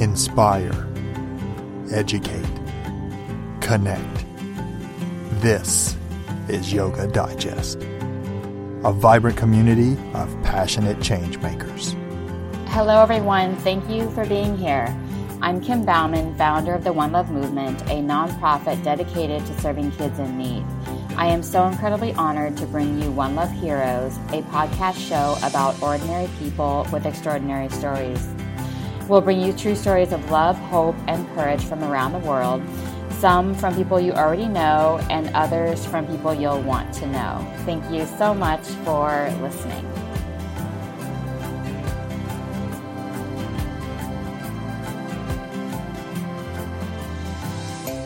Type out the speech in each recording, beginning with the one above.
inspire, educate, connect. This is Yoga Digest, a vibrant community of passionate change makers. Hello, everyone. Thank you for being here. I'm Kim Bauman, founder of the One Love Movement, a nonprofit dedicated to serving kids in need. I am so incredibly honored to bring you One Love Heroes, a podcast show about ordinary people with extraordinary stories. We'll bring you true stories of love, hope, and courage from around the world, some from people you already know, and others from people you'll want to know. Thank you so much for listening.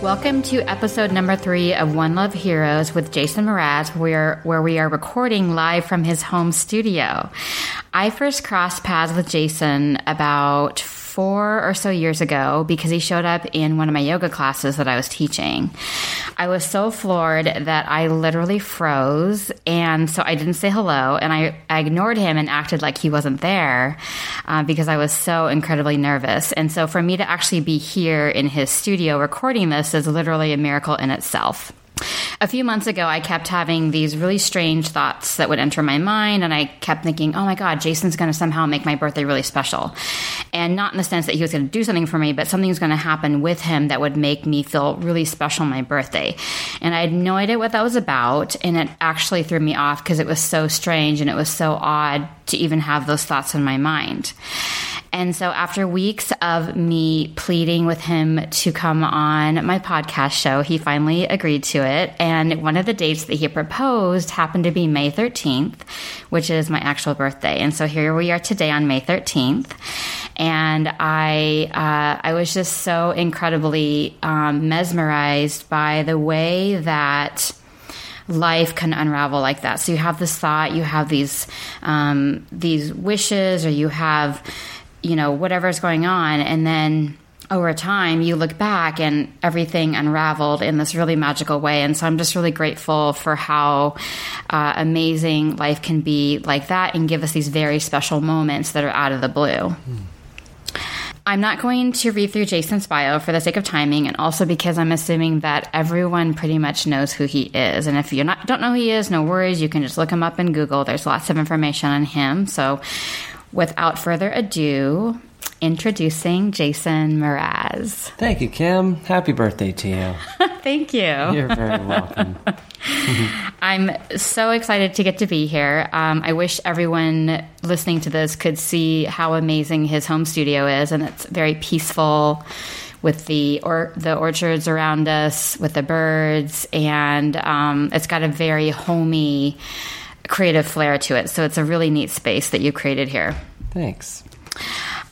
Welcome to episode number three of One Love Heroes with Jason Mraz, where, where we are recording live from his home studio. I first crossed paths with Jason about four or so years ago because he showed up in one of my yoga classes that I was teaching. I was so floored that I literally froze. And so I didn't say hello and I, I ignored him and acted like he wasn't there uh, because I was so incredibly nervous. And so for me to actually be here in his studio recording this is literally a miracle in itself. A few months ago, I kept having these really strange thoughts that would enter my mind, and I kept thinking, oh my God, Jason's going to somehow make my birthday really special. And not in the sense that he was going to do something for me, but something's going to happen with him that would make me feel really special on my birthday. And I had no idea what that was about, and it actually threw me off because it was so strange and it was so odd to even have those thoughts in my mind. And so, after weeks of me pleading with him to come on my podcast show, he finally agreed to it. And one of the dates that he proposed happened to be May 13th, which is my actual birthday. And so, here we are today on May 13th. And I, uh, I was just so incredibly um, mesmerized by the way that life can unravel like that. So you have this thought, you have these um, these wishes, or you have you know, whatever's going on. And then over time, you look back and everything unraveled in this really magical way. And so I'm just really grateful for how uh, amazing life can be like that and give us these very special moments that are out of the blue. Mm. I'm not going to read through Jason's bio for the sake of timing, and also because I'm assuming that everyone pretty much knows who he is. And if you don't know who he is, no worries. You can just look him up in Google. There's lots of information on him. So without further ado, introducing Jason Mraz. Thank you, Kim. Happy birthday to you. Thank you. You're very welcome. I'm so excited to get to be here. Um, I wish everyone listening to this could see how amazing his home studio is, and it's very peaceful with the or the orchards around us, with the birds, and um, it's got a very homey creative flair to it. So it's a really neat space that you created here. Thanks.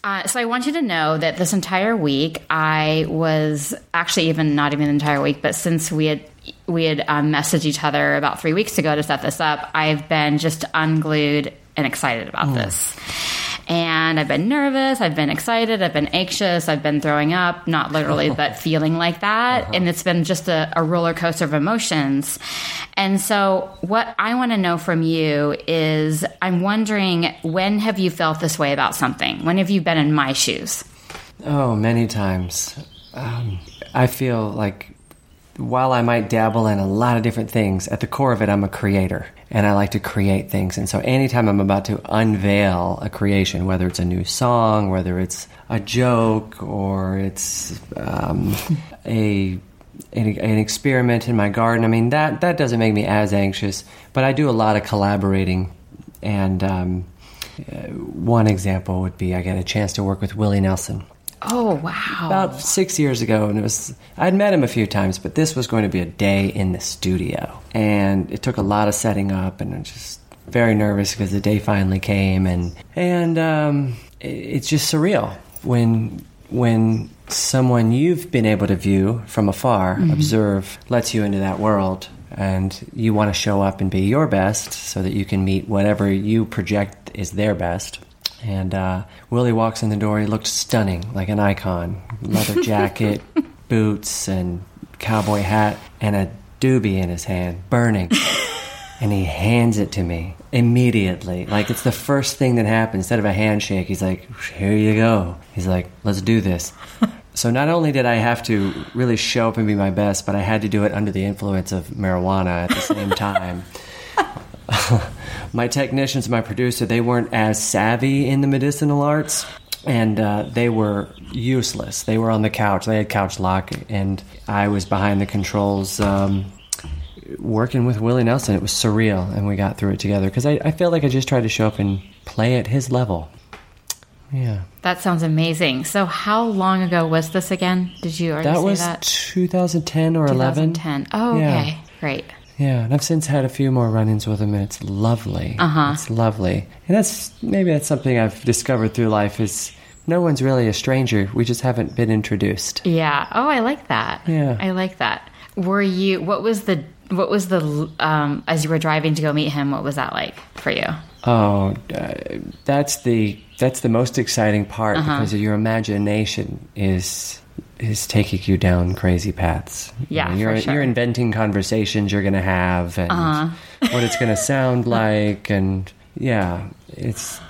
Uh, so I want you to know that this entire week I was actually even not even the entire week, but since we had we had um, messaged each other about three weeks ago to set this up, I've been just unglued and excited about mm. this. And I've been nervous, I've been excited, I've been anxious, I've been throwing up, not literally, but feeling like that. Uh-huh. And it's been just a, a roller coaster of emotions. And so, what I want to know from you is I'm wondering when have you felt this way about something? When have you been in my shoes? Oh, many times. Um, I feel like while I might dabble in a lot of different things, at the core of it, I'm a creator and I like to create things. And so anytime I'm about to unveil a creation, whether it's a new song, whether it's a joke, or it's um, a an, experiment in my garden, I mean that that doesn't make me as anxious. But I do a lot of collaborating, and um, uh, one example would be I get a chance to work with Willie Nelson. Oh wow! About six years ago, and it was I'd met him a few times, but this was going to be a day in the studio, and it took a lot of setting up, and I'm just very nervous because the day finally came, and and um, it, it's just surreal when when someone you've been able to view from afar, mm-hmm. observe, lets you into that world, and you want to show up and be your best so that you can meet whatever you project is their best. And uh, Willie walks in the door. He looked stunning, like an icon. Leather jacket, boots, and cowboy hat, and a doobie in his hand, burning. and he hands it to me immediately. Like it's the first thing that happens. Instead of a handshake, he's like, "Here you go." He's like, "Let's do this." so not only did I have to really show up and be my best, but I had to do it under the influence of marijuana at the same time. my technicians, my producer, they weren't as savvy in the medicinal arts. And uh, they were useless. They were on the couch. They had couch lock, and I was behind the controls, um, working with Willie Nelson. It was surreal, and we got through it together. Because I, I felt like I just tried to show up and play at his level. Yeah. That sounds amazing. So, how long ago was this again? Did you already That say was that? 2010 or 11. 2010. Oh, Yeah. okay. Great. Yeah, and I've since had a few more run-ins with him, and it's lovely. Uh-huh. It's lovely, and that's maybe that's something I've discovered through life is no one's really a stranger. We just haven't been introduced. Yeah. Oh, I like that. Yeah. I like that. Were you? What was the? What was the? Um, as you were driving to go meet him, what was that like for you? Oh, uh, that's the that's the most exciting part Uh-huh. because your imagination is is taking you down crazy paths. You Yeah, know, you're for sure. you're inventing conversations you're going to have and Uh-huh. what it's going to sound like, and yeah, it's.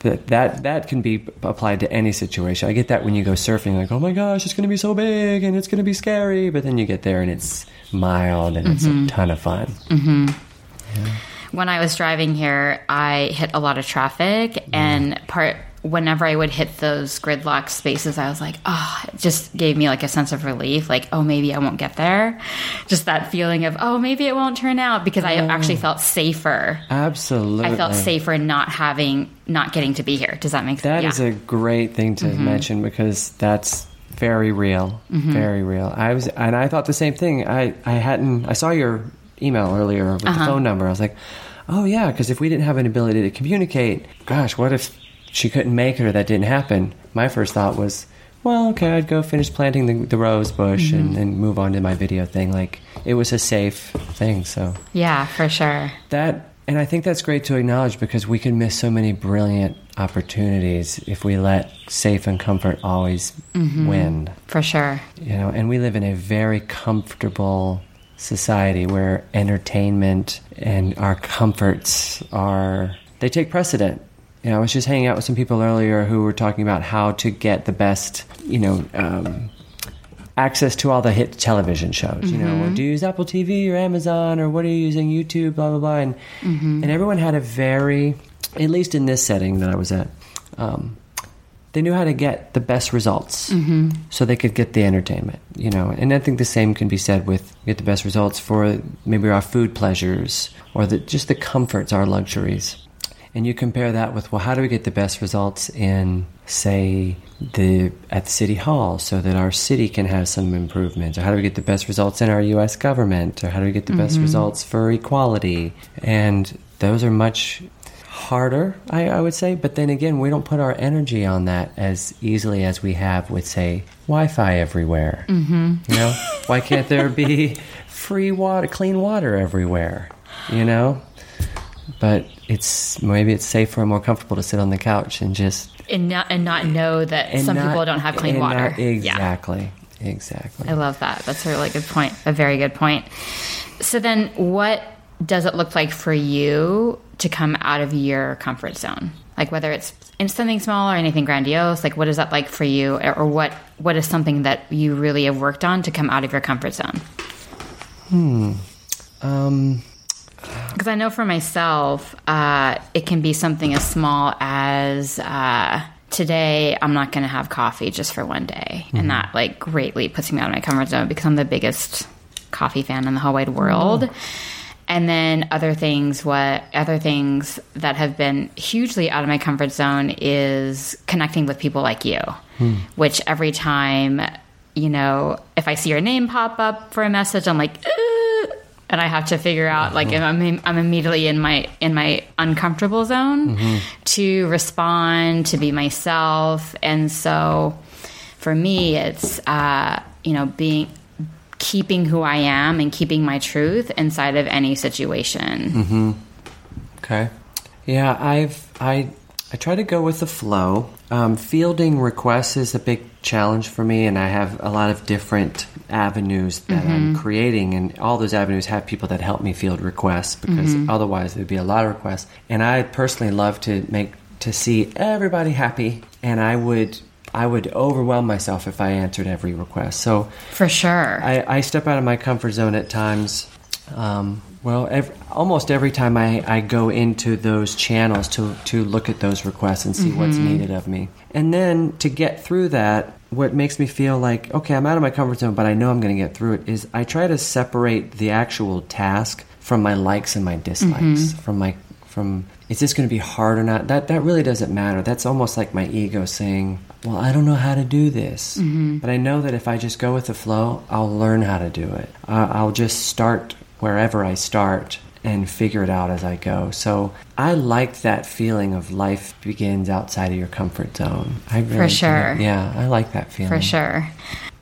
That, that that can be applied to any situation. I get that when you go surfing, like, oh my gosh, it's going to be so big and it's going to be scary, but then you get there and it's mild and it's Mm-hmm. a ton of fun. when I was driving here, I hit a lot of traffic, and part whenever I would hit those gridlock spaces, I was like, oh, it just gave me like a sense of relief. Like, oh, maybe I won't get there. Just that feeling of, oh, maybe it won't turn out because I actually felt safer. Absolutely, I felt safer not having, not getting to be here. Does that make That sense? is a great thing to mm-hmm. mention because that's very real, mm-hmm. very real. I was, and I thought the same thing. I, I hadn't. I saw your email earlier with the uh-huh. phone number. I was like, oh yeah, because if we didn't have an ability to communicate, gosh, what if she couldn't make her, that didn't happen? My first thought was, well, okay, I'd go finish planting the, the rose bush and mm-hmm. then move on to my video thing. Like it was a safe thing, so yeah, for sure. that and I think that's great to acknowledge because we can miss so many brilliant opportunities if we let safe and comfort always mm-hmm. win. For sure. You know, and we live in a very comfortable society where entertainment and our comforts are they take precedent. You know, I was just hanging out with some people earlier who were talking about how to get the best, you know, um, access to all the hit television shows. You know, Mm-hmm. do you use Apple TV or Amazon or what are you using? YouTube, blah blah blah. And Mm-hmm. and everyone had a very, at least in this setting that I was at, um, they knew how to get the best results, mm-hmm. so they could get the entertainment. You know, and I think the same can be said with get the best results for maybe our food pleasures or the, just the comforts, our luxuries. And you compare that with well, how do we get the best results in, say, the at the city hall, so that our city can have some improvements, or how do we get the best results in our U.S. government, or how do we get the best results for equality? And those are much harder, I, I would say. But then again, we don't put our energy on that as easily as we have with, say, Wi-Fi everywhere. Mm-hmm. You know, why can't there be free water, clean water everywhere? You know, but it's maybe it's safer and more comfortable to sit on the couch and just And not, and not know that some not- people don't have clean water. not- Yeah. exactly, exactly. I love that. That's a really good point. A very good point. So then what does it look like for you to come out of your comfort zone? Like whether it's in something small or anything grandiose, like what is that like for you or what what is something that you really have worked on to come out of your comfort zone? Hmm. Um, Because I know for myself, uh, it can be something as small as uh, today I'm not going to have coffee just for one day, and that like greatly puts me out of my comfort zone because I'm the biggest coffee fan in the whole wide world. And then other things, what other things that have been hugely out of my comfort zone is connecting with people like you, which every time, you know, if I see your name pop up for a message, I'm like, "Ugh," and I have to figure out like if I'm I'm immediately in my in my uncomfortable zone to respond to be myself, and so for me it's uh, you know being keeping who I am and keeping my truth inside of any situation. okay. Yeah, I've I I try to go with the flow. Um, fielding requests is a big challenge for me, and I have a lot of different avenues that I'm creating, and all those avenues have people that help me field requests because otherwise there'd be a lot of requests. And I personally love to make to see everybody happy, and I would I would overwhelm myself if I answered every request. So For sure. I, I step out of my comfort zone at times. Um, well, ev almost every time I, I go into those channels to, to look at those requests and see what's mm-hmm. needed of me. And then to get through that, what makes me feel like, okay, I'm out of my comfort zone, but I know I'm going to get through it, is I try to separate the actual task from my likes and my dislikes, mm-hmm. from my from is this going to be hard or not? That that really doesn't matter. That's almost like my ego saying well i don't know how to do this. Mm-hmm. But i know that if i just go with the flow i'll learn how to do it. Uh, i'll just start wherever i start and figure it out as i go so i like that feeling of life begins outside of your comfort zone I really, sure. yeah i like that feeling For sure.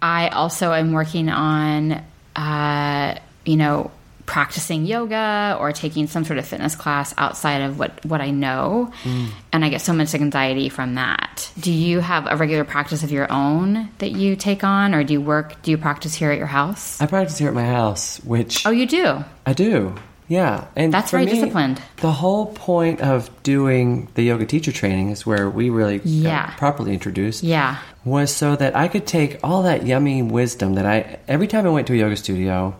I also am working on, uh, you know, practicing yoga or taking some sort of fitness class outside of what, what I know. Mm. And I get so much anxiety from that. Do you have a regular practice of your own that you take on, or do you work, do you practice here at your house? i practice here at my house which Oh, you do? I do. Yeah, and That's very me, disciplined. The whole point of doing the yoga teacher training is where we really got Yeah. properly introduced. Yeah. was so that I could take all that yummy wisdom that I every time I went to a yoga studio,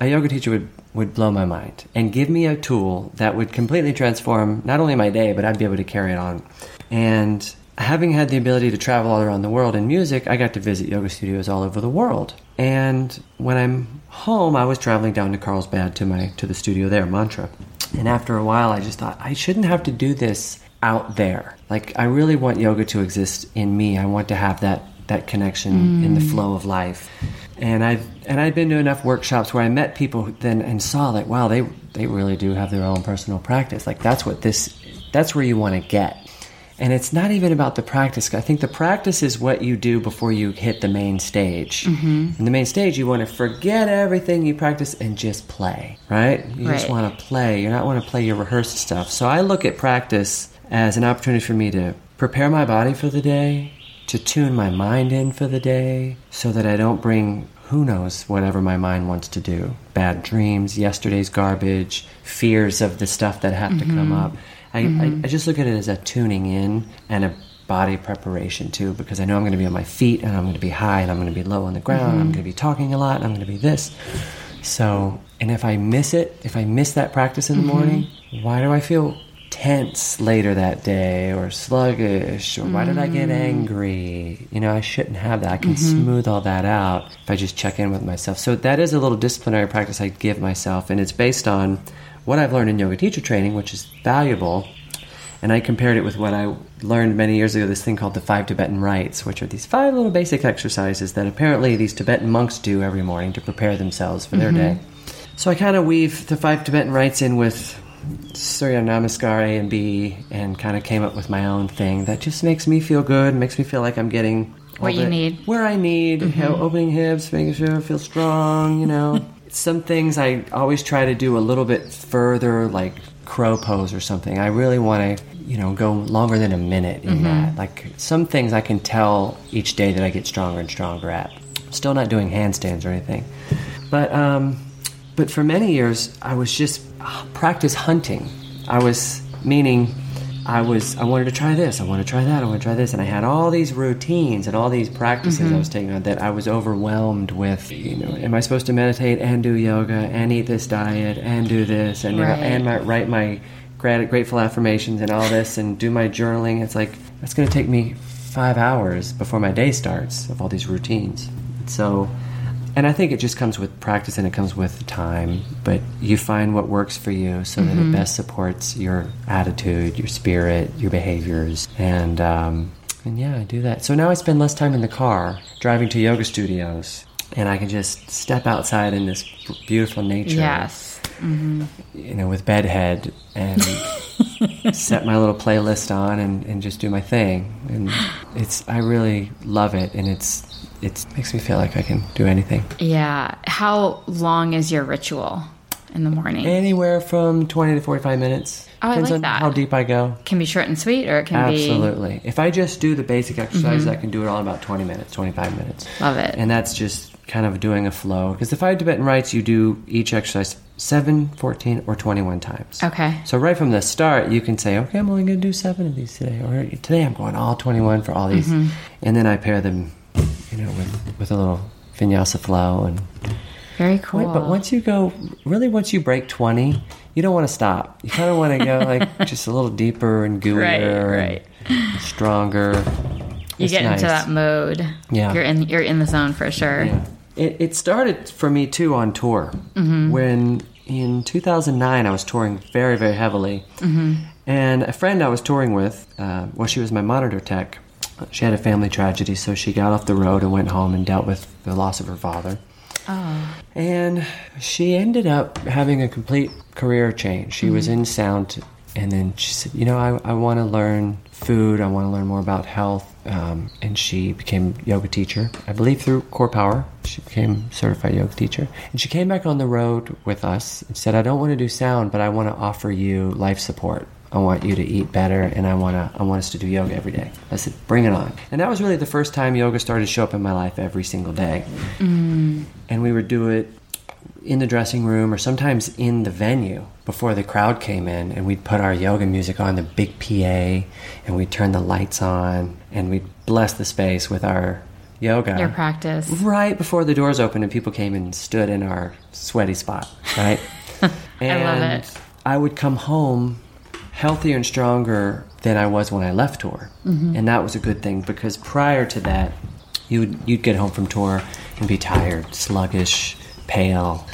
a yoga teacher would would blow my mind and give me a tool that would completely transform not only my day, but I'd be able to carry it on. And having had the ability to travel all around the world in music, I got to visit yoga studios all over the world. And when I'm home, I was traveling down to Carlsbad to my to the studio there, Mantra. And after a while, I just thought I shouldn't have to do this out there. Like I really want yoga to exist in me. I want to have that that connection in the mm. flow of life. And I've and I've been to enough workshops where I met people then and saw like wow they they really do have their own personal practice. Like that's what this that's where you want to get. And it's not even about the practice. I think the practice is what you do before you hit the main stage. Mm-hmm. In the main stage, you want to forget everything you practice and just play, right? You just want to play. You're not want to play your rehearsed stuff. So I look at practice as an opportunity for me to prepare my body for the day, to tune my mind in for the day, so that I don't bring who knows whatever my mind wants to do. Bad dreams, yesterday's garbage, fears of the stuff that have to come up. I, I, mm-hmm. I just look at it as a tuning in and a body preparation too, because I know I'm going to be on my feet and I'm going to be high and I'm going to be low on the ground. I'm mm-hmm. going to be talking a lot. And I'm going to be this. So, and if I miss it, if I miss that practice in the mm-hmm. morning, why do I feel tense later that day or sluggish or why did I get mm. angry? You know, I shouldn't have that. I can smooth all that out if I just check in with myself. So that is a little disciplinary practice I give myself and it's based on what I've learned in yoga teacher training, which is valuable. And I compared it with what I learned many years ago this thing called the five Tibetan rites, which are these five little basic exercises that apparently these Tibetan monks do every morning to prepare themselves for their mm-hmm. day. So I kind of weave the five Tibetan rites in with Surya Namaskar A and B and kind of came up with my own thing that just makes me feel good, makes me feel like I'm getting What you need. Where I need, know, mm-hmm. opening hips, making sure I feel strong, you know. Some things I always try to do a little bit further, like crow pose or something. I really want to, you know, go longer than a minute in that. Like some things I can tell each day that I get stronger and stronger at. Still not doing handstands or anything, but um, but for many years I was just uh, practice hunting. I was meaning I was I wanted to try this, I want to try that, I want to try this, and I had all these routines and all these practices I mm-hmm. was taking on that I was overwhelmed with. You know, am I supposed to meditate and do yoga and eat this diet and do this and Right. and my, write my grat- grateful affirmations and all this and do my journaling? It's like that's going to take me five hours before my day starts of all these routines. So. And I think it just comes with practice and it comes with time. But you find what works for you so that it best supports your attitude, your spirit, your behaviors. And, um, and yeah, I do that. So now I spend less time in the car driving to yoga studios. And I can just step outside in this beautiful nature Yes. you know, with bedhead and set my little playlist on and, and just do my thing. And it's I really love it and it's it makes me feel like I can do anything. Yeah. How long is your ritual in the morning? Anywhere from twenty to forty five minutes. Oh, I Depends like on that. how deep I go. Can be short and sweet, or it can be Absolutely. If I just do the basic exercises, I can do it all in about 20 minutes, 25 minutes. Love it. And that's just kind of doing a flow. Because the five Tibetan rites, you do each exercise 7, 14, or 21 times. Okay. So right from the start, you can say, okay, I'm only going to do seven of these today. Or today I'm going all 21 for all these. Mm-hmm. And then I pair them, you know, with, with a little vinyasa flow. And Very cool. Wait, but once you go, really, once you break 20, you don't want to stop. You kind of want to go like just a little deeper and gooier Right, and stronger. you It's get nice. into that mode. Yeah. You're in you're in the zone for sure. Yeah. It, it started for me too on tour. Mm-hmm. When in 2009 I was touring very, very heavily. Mm-hmm. And a friend I was touring with, uh, well, she was my monitor tech. She had a family tragedy, so she got off the road and went home and dealt with the loss of her father. Oh. And she ended up having a complete career change. She was in sound, and then she said, You know, I, I want to learn food, I want to learn more about health. Um, and she became yoga teacher, I believe through Core Power. She became certified yoga teacher. And she came back on the road with us and said, I don't want to do sound, but I want to offer you life support. I want you to eat better, and I want to. I want us to do yoga every day. I said, "Bring it on!" And that was really the first time yoga started to show up in my life every single day. Mm. And we would do it in the dressing room or sometimes in the venue before the crowd came in, and we'd put our yoga music on the big PA, and we'd turn the lights on, and we'd bless the space with our yoga. Your practice. Right before the doors opened and people came and stood in our sweaty spot, right? and love it. I would come home healthier and stronger than I was when I left tour. Mm-hmm. And that was a good thing because prior to that, you'd, you'd get home from tour and be tired, sluggish, pale,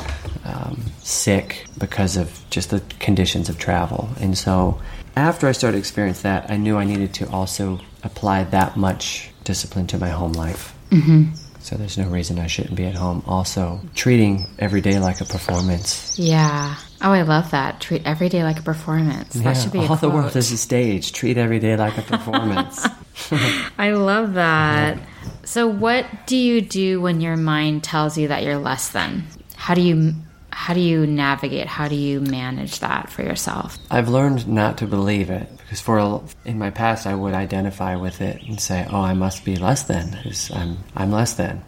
um, sick because of just the conditions of travel. And so after I started to experience that, I knew I needed to also apply that much discipline to my home life. Mm-hmm. So there's no reason I shouldn't be at home. Also, treating every day like a performance. Yeah. Oh, I love that. Treat every day like a performance. That should be a all the world is a stage. Treat every day like a performance. I love that. So, what do you do when your mind tells you that you're less than? How do you how do you navigate? How do you manage that for yourself? I've learned not to believe it because for a, in my past I would identify with it and say, "Oh, I must be less than. 'cause I'm I'm less than."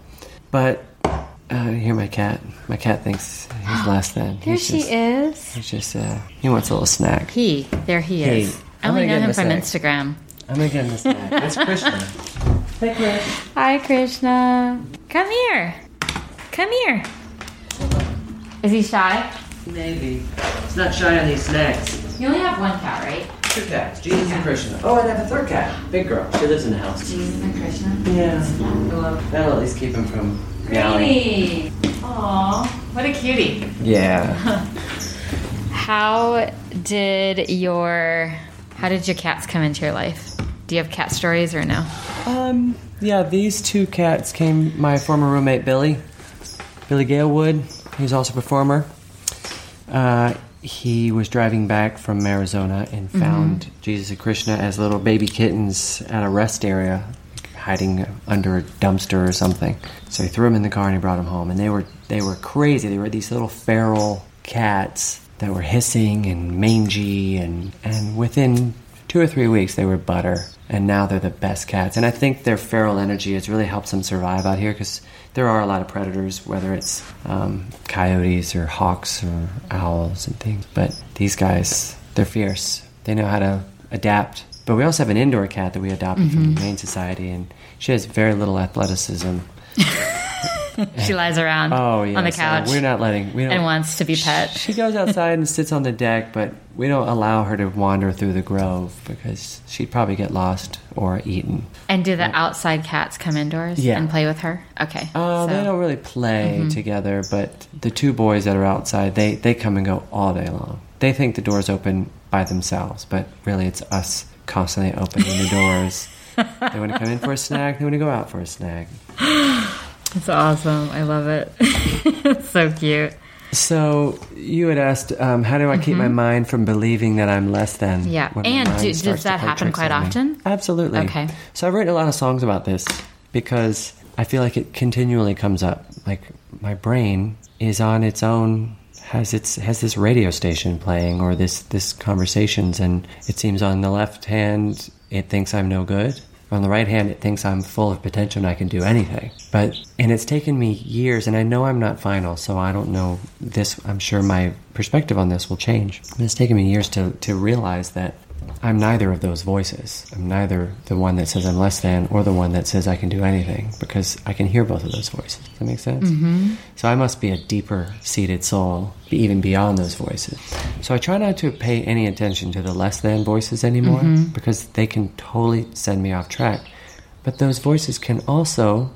But uh, here, my cat. My cat thinks he's less than. Here he's she just, is. He's just uh, he wants a little snack. He. There he He. is. I I'm only know him him from snack. Instagram. I'm gonna get him a snack. That's Krishna. Hey, Krish. Hi, Krishna. Come here. Come here. Is he shy? Maybe. He's not shy on these snacks. You only have one cat, right? Two cats, Jesus and Krishna. Oh, and I have a third cat. Big girl. She lives in the house. Jesus and Krishna. Yeah. Hello. That'll at least keep him from meowing. Greenie. Aw, what a cutie. Yeah. How did your how did your cats come into your life? Do you have cat stories or no? Um, yeah, these two cats came. My former roommate Billy, Billy Galewood, he's also a performer. Uh, he was driving back from Arizona and mm-hmm. found Jesus and Krishna as little baby kittens at a rest area, hiding under a dumpster or something. So he threw them in the car and he brought them home. And they were they were crazy. They were these little feral cats that were hissing and mangy, and and within two or three weeks they were butter and now they're the best cats and i think their feral energy has really helped them survive out here because there are a lot of predators whether it's um, coyotes or hawks or owls and things but these guys they're fierce. They know how to adapt. But we also have an indoor cat that we adopted from the humane society and she has very little athleticism She lies around oh yeah on the so couch we're not letting we don't and wants to be pet. she goes outside and sits on the deck, but we don't allow her to wander through the grove because she'd probably get lost or eaten. And do the outside cats come indoors Yeah. and play with her? Okay. Uh, so- They don't really play together, but the two boys that are outside, they, they come and go all day long. They think the door's open by themselves, but really it's us constantly opening the doors. they want to come in for a snack, they want to go out for a snack. It's awesome. I love it. it's so cute. So you had asked, um, how do I keep my mind from believing that I'm less than? Mm-hmm. Yeah. And do- does that happen quite often? Absolutely. Okay. So I've written a lot of songs about this because I feel like it continually comes up. Like my brain is on its own has its has this radio station playing or this this conversations and it seems on the left hand it thinks I'm no good on the right hand, it thinks I'm full of potential and I can do anything. But, and it's taken me years, and I know I'm not final, so I don't know this. I'm sure my perspective on this will change. But it's taken me years to, to realize that I'm neither of those voices. I'm neither the one that says I'm less than or the one that says I can do anything because I can hear both of those voices. Does that make sense? Mm-hmm. So I must be a deeper seated soul, even beyond those voices. So I try not to pay any attention to the less than voices anymore mm-hmm. because they can totally send me off track. But those voices can also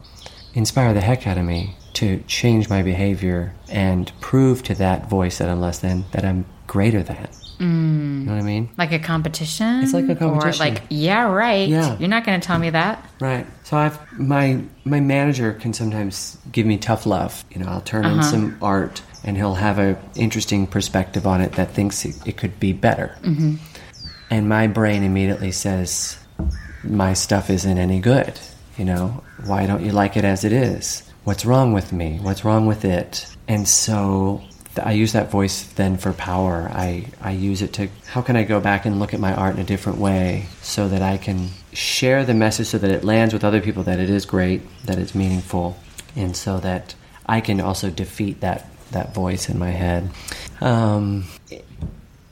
inspire the heck out of me to change my behavior and prove to that voice that I'm less than that I'm greater than. Mm. You know what I mean? Like a competition? It's like a competition. Or like, yeah, right. Yeah. You're not going to tell me that. Right. So I've my my manager can sometimes give me tough love. You know, I'll turn uh-huh. in some art and he'll have an interesting perspective on it that thinks it, it could be better. Mm-hmm. And my brain immediately says, my stuff isn't any good. You know, why don't you like it as it is? What's wrong with me? What's wrong with it? And so I use that voice then for power. I, I use it to, how can I go back and look at my art in a different way so that I can share the message so that it lands with other people that it is great, that it's meaningful, and so that I can also defeat that, that voice in my head. Um,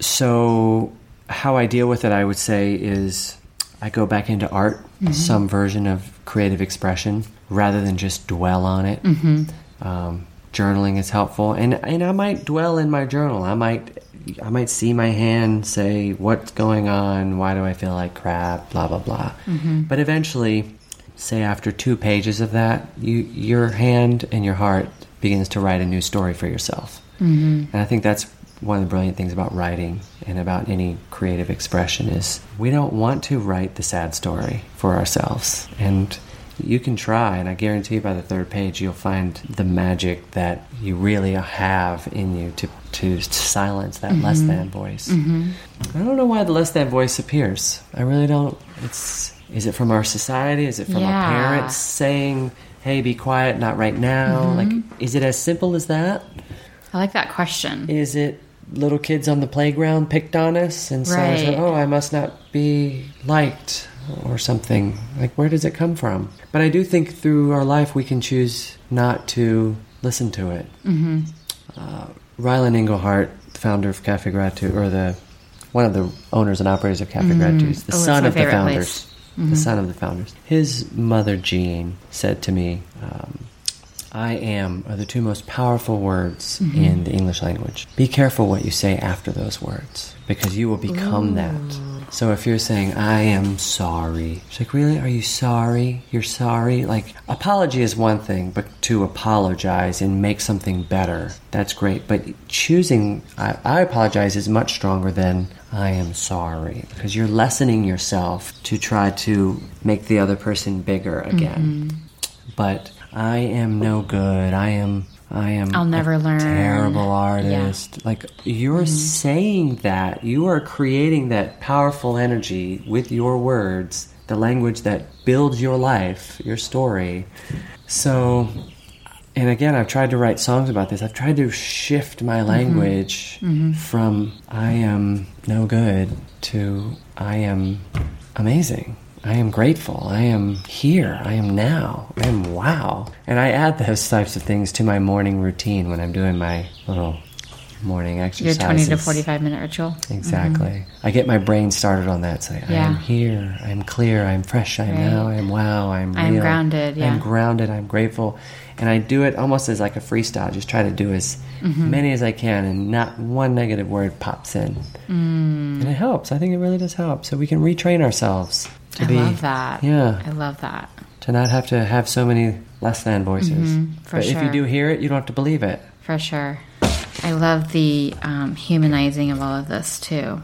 so, how I deal with it, I would say, is I go back into art, mm-hmm. some version of creative expression, rather than just dwell on it. Mm-hmm. Um, journaling is helpful. And and I might dwell in my journal. I might I might see my hand say what's going on? Why do I feel like crap? Blah blah blah. Mm-hmm. but eventually say after two pages of that you your hand and your heart begins to write a new story for yourself. Mm-hmm. and I think that's one of the brilliant things about writing and about any creative expression is we don't want to write the sad story for ourselves. And you can try, and I guarantee by the third page you'll find the magic that you really have in you to, to silence that mm-hmm. less than voice. Mm-hmm. I don't know why the less than voice appears. I really don't. It's is it from our society? Is it from yeah. our parents saying, "Hey, be quiet, not right now"? Mm-hmm. Like, is it as simple as that? I like that question. Is it little kids on the playground picked on us and right. said, "Oh, I must not be liked"? Or something. Like, where does it come from? But I do think through our life we can choose not to listen to it. Mm-hmm. Uh, Ryland Engelhart, the founder of Cafe Gratitude, or the one of the owners and operators of Cafe mm-hmm. Gratitude, the oh, son of the founders. Mm-hmm. The son of the founders. His mother, Jean, said to me, um, I am are the two most powerful words mm-hmm. in the English language. Be careful what you say after those words because you will become Ooh. that. So if you're saying, I am sorry, it's like, really? Are you sorry? You're sorry? Like, apology is one thing, but to apologize and make something better, that's great. But choosing, I, I apologize is much stronger than I am sorry because you're lessening yourself to try to make the other person bigger again. Mm-hmm. But I am no good. I am I am I'll never learn. Terrible artist. Yeah. Like you're mm-hmm. saying that. You are creating that powerful energy with your words, the language that builds your life, your story. So and again, I've tried to write songs about this. I've tried to shift my mm-hmm. language mm-hmm. from I am no good to I am amazing. I am grateful. I am here. I am now. I am wow. And I add those types of things to my morning routine when I'm doing my little morning exercises. Your 20 to 45 minute ritual. Exactly. Mm-hmm. I get my brain started on that. Yeah. I am here. I am clear. I am fresh. I am right. now. I am wow. I am real. I'm grounded. Yeah. I'm grounded. I'm grateful. And I do it almost as like a freestyle. Just try to do as mm-hmm. many as I can, and not one negative word pops in. Mm. And it helps. I think it really does help. So we can retrain ourselves to I be, love that. Yeah. I love that. To not have to have so many less than voices. Mm-hmm, but sure. if you do hear it, you don't have to believe it. For sure. I love the um, humanizing of all of this too.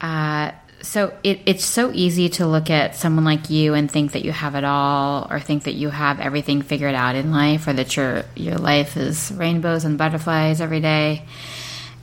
Uh, so it, it's so easy to look at someone like you and think that you have it all, or think that you have everything figured out in life, or that your your life is rainbows and butterflies every day.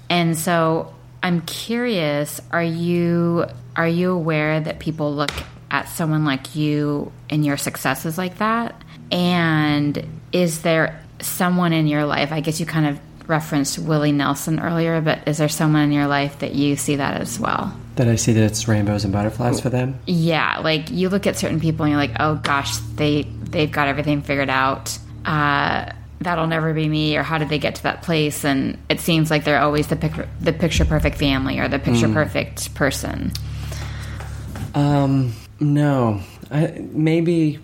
And so I'm curious, are you are you aware that people look at someone like you and your successes like that? And is there someone in your life, I guess you kind of referenced Willie Nelson earlier, but is there someone in your life that you see that as well? That I see that it's rainbows and butterflies for them. Yeah, like you look at certain people and you're like, oh gosh, they they've got everything figured out. Uh, that'll never be me, or how did they get to that place? And it seems like they're always the pic- the picture perfect family or the picture perfect person. Um, no, I, maybe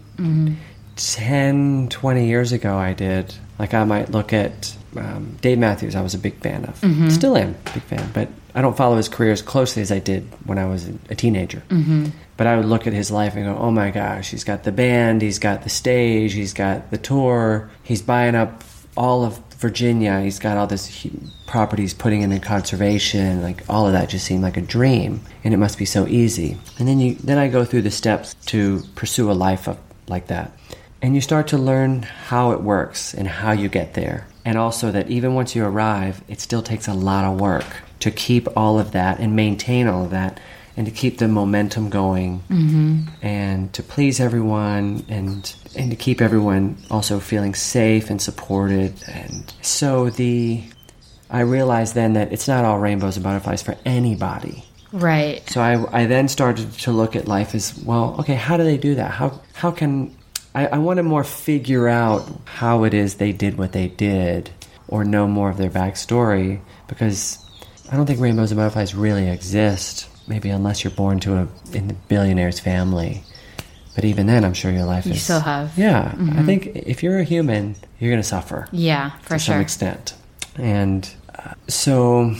10, 20 years ago I did. Like I might look at um, Dave Matthews. I was a big fan of. Still am a big fan, but I don't follow his career as closely as I did when I was a teenager. Mm-hmm. But I would look at his life and go, "Oh my gosh, he's got the band, he's got the stage, he's got the tour, he's buying up all of Virginia, he's got all this properties, putting in conservation. Like all of that just seemed like a dream, and it must be so easy. And then you, then I go through the steps to pursue a life of, like that, and you start to learn how it works and how you get there, and also that even once you arrive, it still takes a lot of work to keep all of that and maintain all of that. And to keep the momentum going, mm-hmm. and to please everyone, and and to keep everyone also feeling safe and supported. And so the I realized then that it's not all rainbows and butterflies for anybody. Right. So I, I then started to look at life as well. Okay, how do they do that? How how can I, I want to more figure out how it is they did what they did, or know more of their backstory because I don't think rainbows and butterflies really exist. Maybe unless you're born to a in the billionaire's family. But even then, I'm sure your life You is You still have. Yeah, I think if you're a human, you're going to suffer Yeah, for to some extent. And uh, so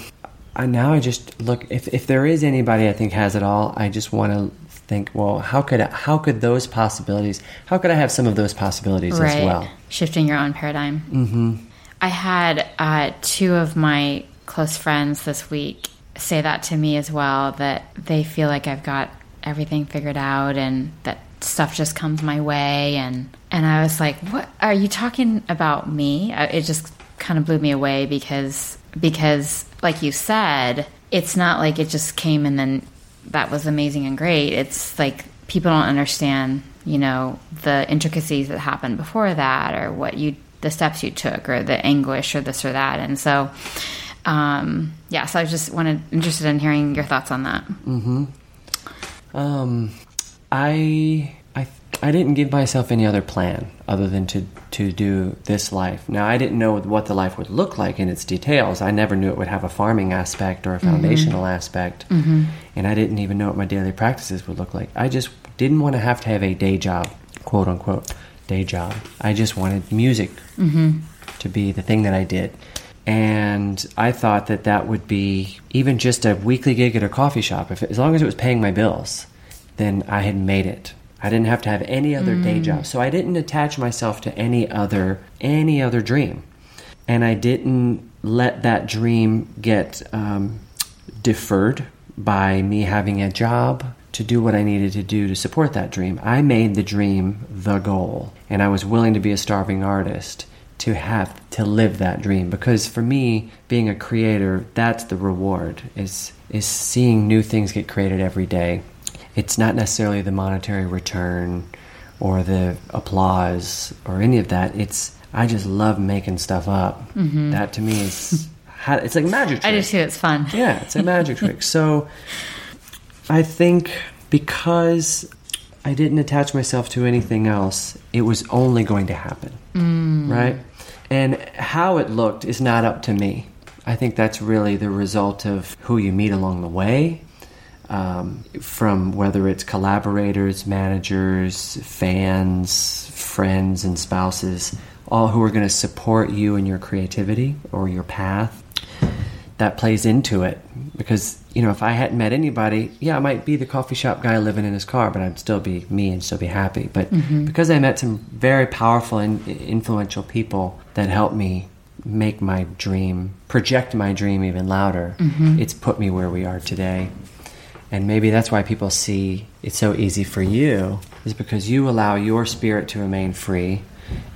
I, now I just look if if there is anybody I think has it all, I just want to think, well, how could I, how could those possibilities? How could I have some of those possibilities right. as well? Shifting your own paradigm. Mm-hmm. I had uh, two of my close friends this week say that to me as well that they feel like I've got everything figured out and that stuff just comes my way and and I was like, "What are you talking about me?" It just kind of blew me away because because like you said, it's not like it just came and then that was amazing and great. It's like people don't understand, you know, the intricacies that happened before that or what you the steps you took or the anguish or this or that. And so um yeah, so I just wanted interested in hearing your thoughts on that. Um, I I I didn't give myself any other plan other than to to do this life. Now I didn't know what the life would look like in its details. I never knew it would have a farming aspect or a foundational aspect, mm-hmm. and I didn't even know what my daily practices would look like. I just didn't want to have to have a day job, quote unquote, day job. I just wanted music to be the thing that I did. And I thought that that would be even just a weekly gig at a coffee shop. If as long as it was paying my bills, then I had made it. I didn't have to have any other day job. So I didn't attach myself to any other any other dream, and I didn't let that dream get um, deferred by me having a job to do what I needed to do to support that dream. I made the dream the goal, and I was willing to be a starving artist to have to live that dream. Because for me being a creator that's the reward is is seeing new things get created every day. It's not necessarily the monetary return or the applause or any of that. It's i just love making stuff up. Mm-hmm. That to me is it's like magic trick I do too, it's fun. yeah, it's a magic trick. So I think because I didn't attach myself to anything else, it was only going to happen. Right? And how it looked is not up to me. I think that's really the result of who you meet along the way. Um, from whether it's collaborators, managers, fans, friends, and spouses, all who are going to support you in your creativity or your path that plays into it because you know if I hadn't met anybody, yeah, I might be the coffee shop guy living in his car, but I'd still be me and still be happy. But mm-hmm. because I met some very powerful and influential people that helped me make my dream, project my dream even louder, mm-hmm. it's put me where we are today. And maybe that's why people see it's so easy for you, is because you allow your spirit to remain free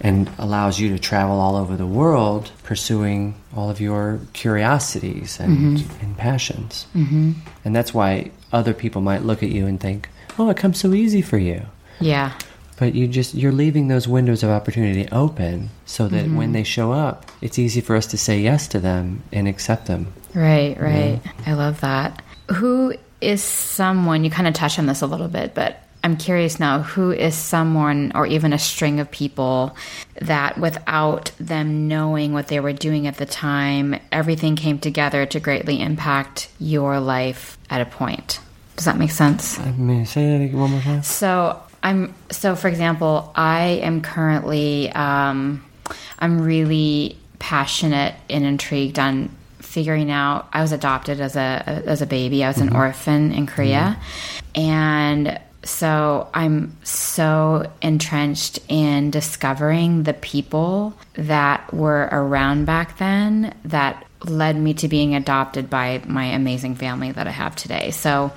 and allows you to travel all over the world pursuing all of your curiosities and, and passions. Mm-hmm. And that's why other people might look at you and think, oh, it comes so easy for you. Yeah. but you just you're leaving those windows of opportunity open so that Mm-hmm. when they show up, it's easy for us to say yes to them and accept them. Right, right. I love that. Who is someone, you kind of touched on this a little bit, but I'm curious now, who is someone or even a string of people that without them knowing what they were doing at the time, everything came together to greatly impact your life at a point? Does that make sense? Uh, I mean, say that again one more time. So I'm so for example, I am currently um, I'm really passionate and intrigued on figuring out. I was adopted as a as a baby. I was an mm-hmm. orphan in Korea, mm-hmm. and so I'm so entrenched in discovering the people that were around back then that led me to being adopted by my amazing family that I have today. So,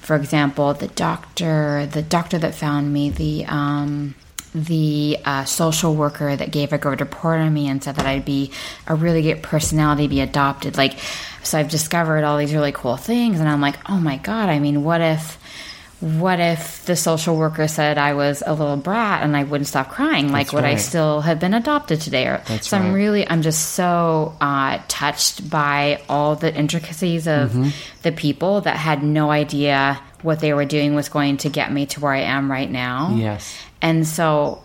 for example, the doctor, the doctor that found me, the um, the uh, social worker that gave a good report on me and said that I'd be a really good personality be adopted. Like, so I've discovered all these really cool things, and I'm like, oh my god! I mean, what if? What if the social worker said I was a little brat and I wouldn't stop crying? Like, That's would I still have been adopted today? Or, That's so I'm really, I'm just so uh, touched by all the intricacies of Mm-hmm. the people that had no idea what they were doing was going to get me to where I am right now. Yes. And so,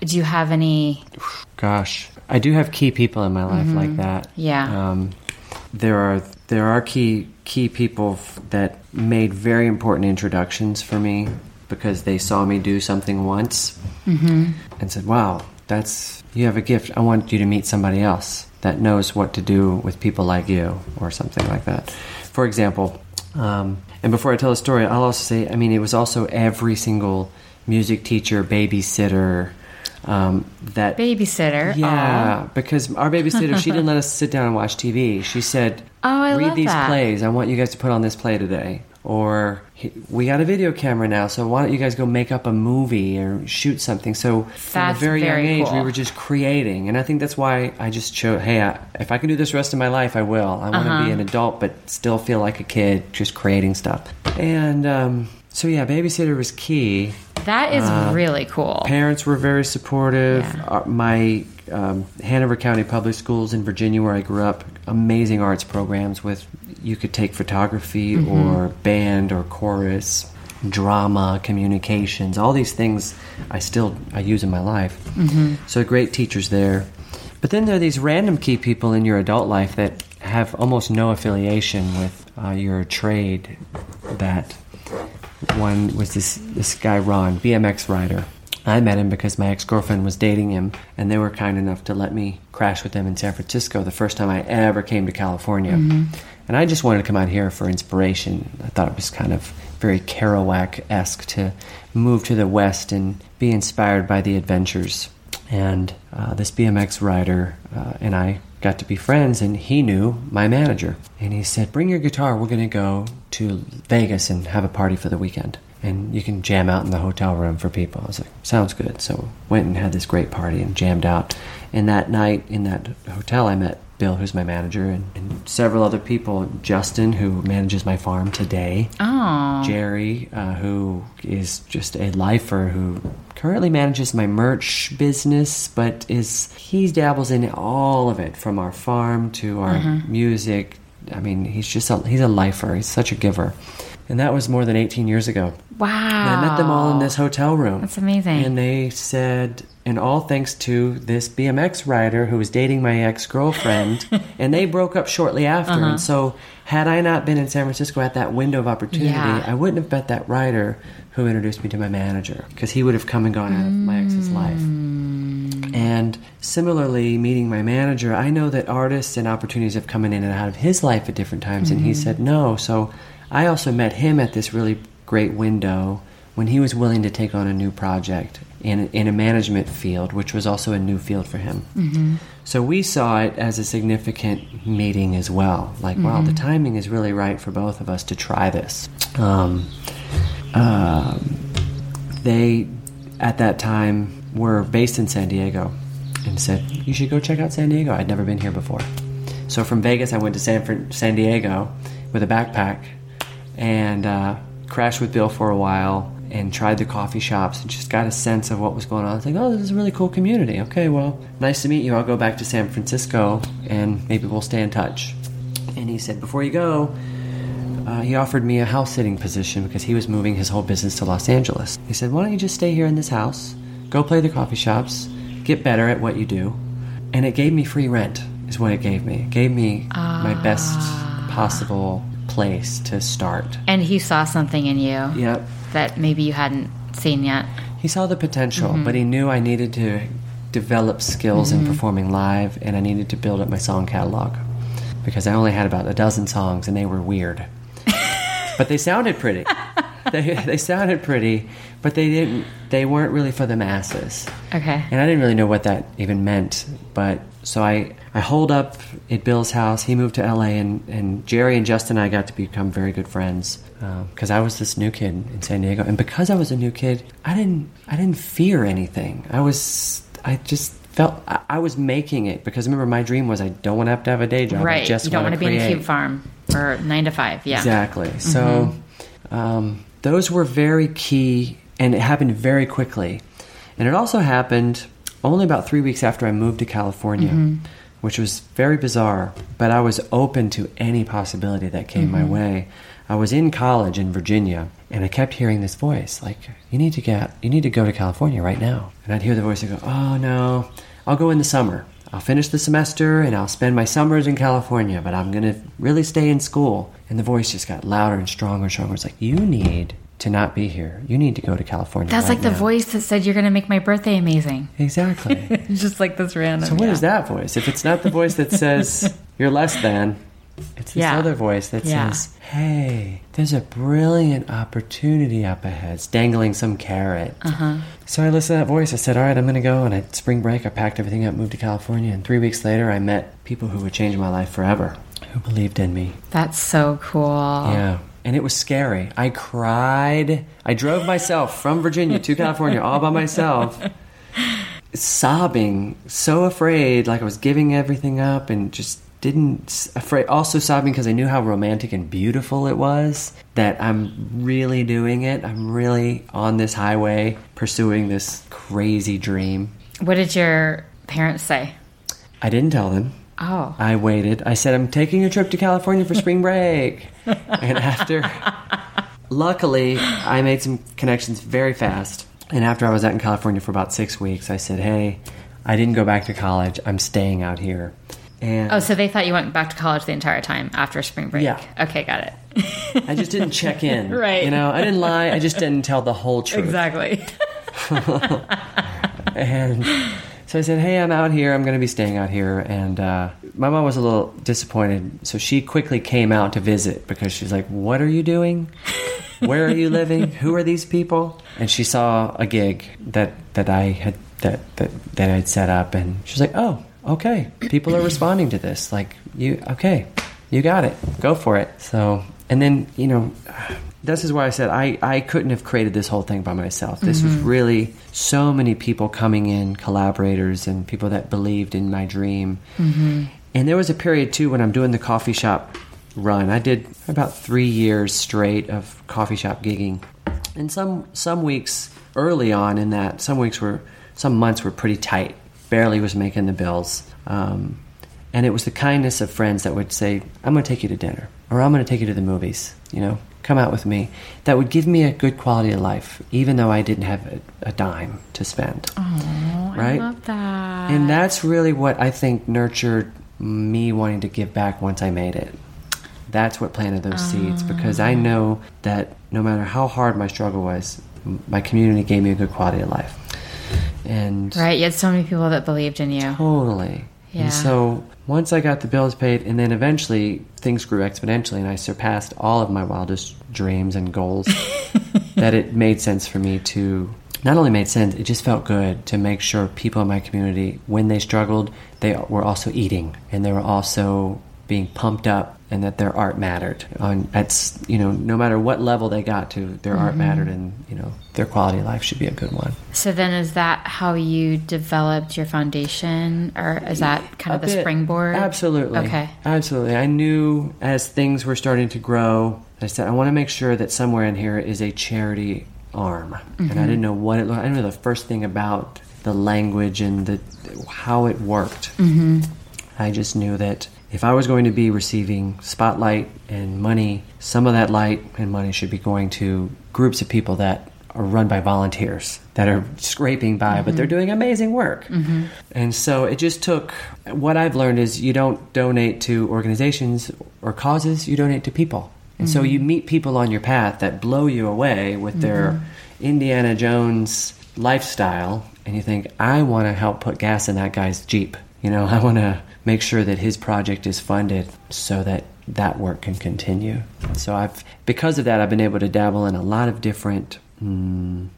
do you have any? Gosh, I do have key people in my life like that. Mm-hmm. Yeah. Um, there are there are key key people f- that made very important introductions for me because they saw me do something once Mm-hmm. and said, "Wow, that's you have a gift. I want you to meet somebody else that knows what to do with people like you, or something like that." For example, um, and before I tell the story, I'll also say, I mean, it was also every single music teacher, babysitter. Um, that Babysitter. yeah, because our babysitter, she didn't let us sit down and watch TV. She said, Oh, I read love these that. plays. I want you guys to put on this play today." Or we got a video camera now, so why don't you guys go make up a movie or shoot something? So from a very, very young age, we were just creating, and I think that's why I just chose. Hey, I, if I can do this rest of my life, I will. I want to Uh-huh. be an adult, but still feel like a kid, just creating stuff. And um, so, yeah, babysitter was key. That is Uh, really cool. Parents were very supportive. Yeah. Uh, my um, Hanover County Public Schools in Virginia, where I grew up, amazing arts programs with you could take photography or band or chorus, drama, communications, all these things I still I use in my life. So great teachers there. But then there are these random key people in your adult life that have almost no affiliation with uh, your trade that one was this this guy Ron, BMX rider. I met him because my ex girlfriend was dating him, and they were kind enough to let me crash with them in San Francisco the first time I ever came to California. And I just wanted to come out here for inspiration. I thought it was kind of very Kerouac esque to move to the West and be inspired by the adventures. And uh, this BMX rider uh, and I got to be friends, and he knew my manager. And he said, Bring your guitar, we're going to go to Vegas and have a party for the weekend. And you can jam out in the hotel room for people. I was like, Sounds good. So went and had this great party and jammed out. And that night in that hotel, I met Bill, who's my manager, and, and several other people. Justin, who manages my farm today. Oh, Jerry, uh, who is just a lifer who currently manages my merch business, but is he dabbles in all of it from our farm to our music. I mean, he's just a, he's a lifer. He's such a giver, and that was more than 18 years ago. wow. And I met them all in this hotel room. That's amazing. And they said, and all thanks to this BMX rider who was dating my ex girlfriend, and they broke up shortly after. Uh-huh. And so, had I not been in San Francisco at that window of opportunity, Yeah. I wouldn't have met that rider who introduced me to my manager because he would have come and gone out of my ex's life. And similarly, meeting my manager, I know that artists and opportunities have come in and out of his life at different times, and he said no. So I also met him at this really great window when he was willing to take on a new project in, in a management field, which was also a new field for him. So we saw it as a significant meeting as well. Like, wow, the timing is really right for both of us to try this. Um, um, they at that time were based in San Diego and said you should go check out San Diego. I'd never been here before. So from Vegas, I went to San San Diego with a backpack and uh, crashed with Bill for a while and tried the coffee shops and just got a sense of what was going on. I was like, oh, this is a really cool community. Okay, well, nice to meet you. I'll go back to San Francisco and maybe we'll stay in touch. And he said, before you go, uh, he offered me a house sitting position because he was moving his whole business to Los Angeles. He said, why don't you just stay here in this house, go play the coffee shops, get better at what you do. And it gave me free rent, is what it gave me. It gave me my best possible place to start. And he saw something in you Yep. that maybe you hadn't seen yet. He saw the potential, mm-hmm. but he knew I needed to develop skills in mm-hmm. performing live and I needed to build up my song catalog because I only had about a dozen songs and they were weird. but they sounded pretty. They, they sounded pretty, but they didn't they weren't really for the masses. Okay. And I didn't really know what that even meant. But so I, I holed up at Bill's house. He moved to LA, and, and Jerry and Justin and I got to become very good friends because I was this new kid in San Diego. And because I was a new kid, I didn't I didn't fear anything. I was I just felt I, I was making it because remember my dream was I don't want to have to have a day job. I Right. just you don't want want to be in a cube farm or nine to five. Yeah. Exactly. So um, those were very key, and it happened very quickly. And it also happened only about three weeks after I moved to California, mm-hmm. which was very bizarre. But I was open to any possibility that came my mm-hmm. way. I was in college in Virginia, and I kept hearing this voice like, "You need to get, you need to go to California right now." And I'd hear the voice and go, "Oh no, I'll go in the summer." I'll finish the semester and I'll spend my summers in California, but I'm going to really stay in school. And the voice just got louder and stronger and stronger. It's like, you need to not be here. You need to go to California. That's right like the now." voice that said you're going to make my birthday amazing. Exactly. Just like this random. so, what is yeah. that voice? If it's not the voice that says you're less than, it's this Yeah. other voice that Yeah. says, hey, there's a brilliant opportunity up ahead. It's dangling some carrot. Uh-huh. So I listened to that voice. I said, all right, I'm going to go. And at spring break, I packed everything up, moved to California. And three weeks later, I met people who would change my life forever, who believed in me. That's so cool. Yeah. And it was scary. I cried. I drove myself from Virginia to California all by myself, sobbing, so afraid, like I was giving everything up and just didn't afraid also sobbing because I knew how romantic and beautiful it was that I'm really doing it. I'm really on this highway pursuing this crazy dream. What did your parents say? I didn't tell them. Oh. I waited. I said, I'm taking a trip to California for spring break. and after, luckily, I made some connections very fast. And after I was out in California for about six weeks, I said, Hey, I didn't go back to college. I'm staying out here. And Oh, so they thought you went back to college the entire time after spring break. Yeah. Okay, got it. I just didn't check in. Right. You know, I didn't lie. I just didn't tell the whole truth. exactly. And so I said, "Hey, I'm out here. I'm going to be staying out here." And uh, my mom was a little disappointed, so she quickly came out to visit because she's like, "What are you doing? Where are you living? Who are these people?" And she saw a gig that that I had that that that I'd set up, and she's like, "Oh, okay. People are responding to this. Like, you okay? You got it. Go for it." So, and then you know this is why I said I, I couldn't have created this whole thing by myself. This was mm-hmm. really so many people coming in, collaborators and people that believed in my dream. Mm-hmm. And there was a period too when I'm doing the coffee shop run. I did about three years straight of coffee shop gigging. And some some weeks early on in that, some weeks were some months were pretty tight. Barely was making the bills. Um, and it was the kindness of friends that would say, I'm going to take you to dinner, or I'm going to take you to the movies, you know, come out with me. That would give me a good quality of life, even though I didn't have a, a dime to spend. Oh, I Right? love that. And that's really what I think nurtured me wanting to give back once I made it. That's what planted those seeds because I know that no matter how hard my struggle was, my community gave me a good quality of life. And right, you had so many people that believed in you. Totally. Yeah. And so once I got the bills paid, and then eventually things grew exponentially, and I surpassed all of my wildest dreams and goals, that it made sense for me to not only made sense, it just felt good to make sure people in my community, when they struggled, they were also eating and they were also being pumped up and that their art mattered on at you know no matter what level they got to their art Mm-hmm. mattered and you know their quality of life should be a good one So then, is that how you developed your foundation, or is that kind of the bit. springboard? Absolutely. Okay. Absolutely. I knew as things were starting to grow, I said, I want to make sure that somewhere in here is a charity arm, and I didn't know what it. looked I didn't know the first thing about the language and the how it worked. I just knew that if I was going to be receiving spotlight and money, some of that light and money should be going to groups of people that are run by volunteers that are scraping by, but they're mm-hmm. doing amazing work. Mm-hmm. And so it just took what I've learned is you don't donate to organizations or causes, you donate to people. And so mm-hmm. you meet people on your path that blow you away with their Indiana Jones lifestyle, and you think, I want to help put gas in that guy's Jeep. You know, I want to make sure that his project is funded so that that work can continue. So I've, because of that, I've been able to dabble in a lot of different mm,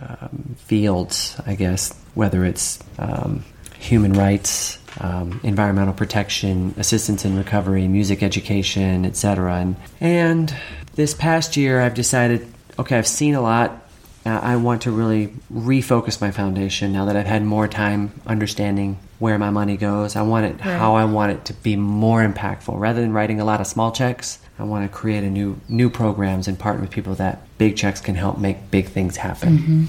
um, fields, I guess, whether it's um, human rights, um, environmental protection, assistance in recovery, music education, etc. And and this past year, I've decided, okay, I've seen a lot. Uh, I want to really refocus my foundation now that I've had more time understanding where my money goes. I want it how I want it to be more impactful. Rather than writing a lot of small checks, I want to create a new new programs and partner with people that big checks can help make big things happen.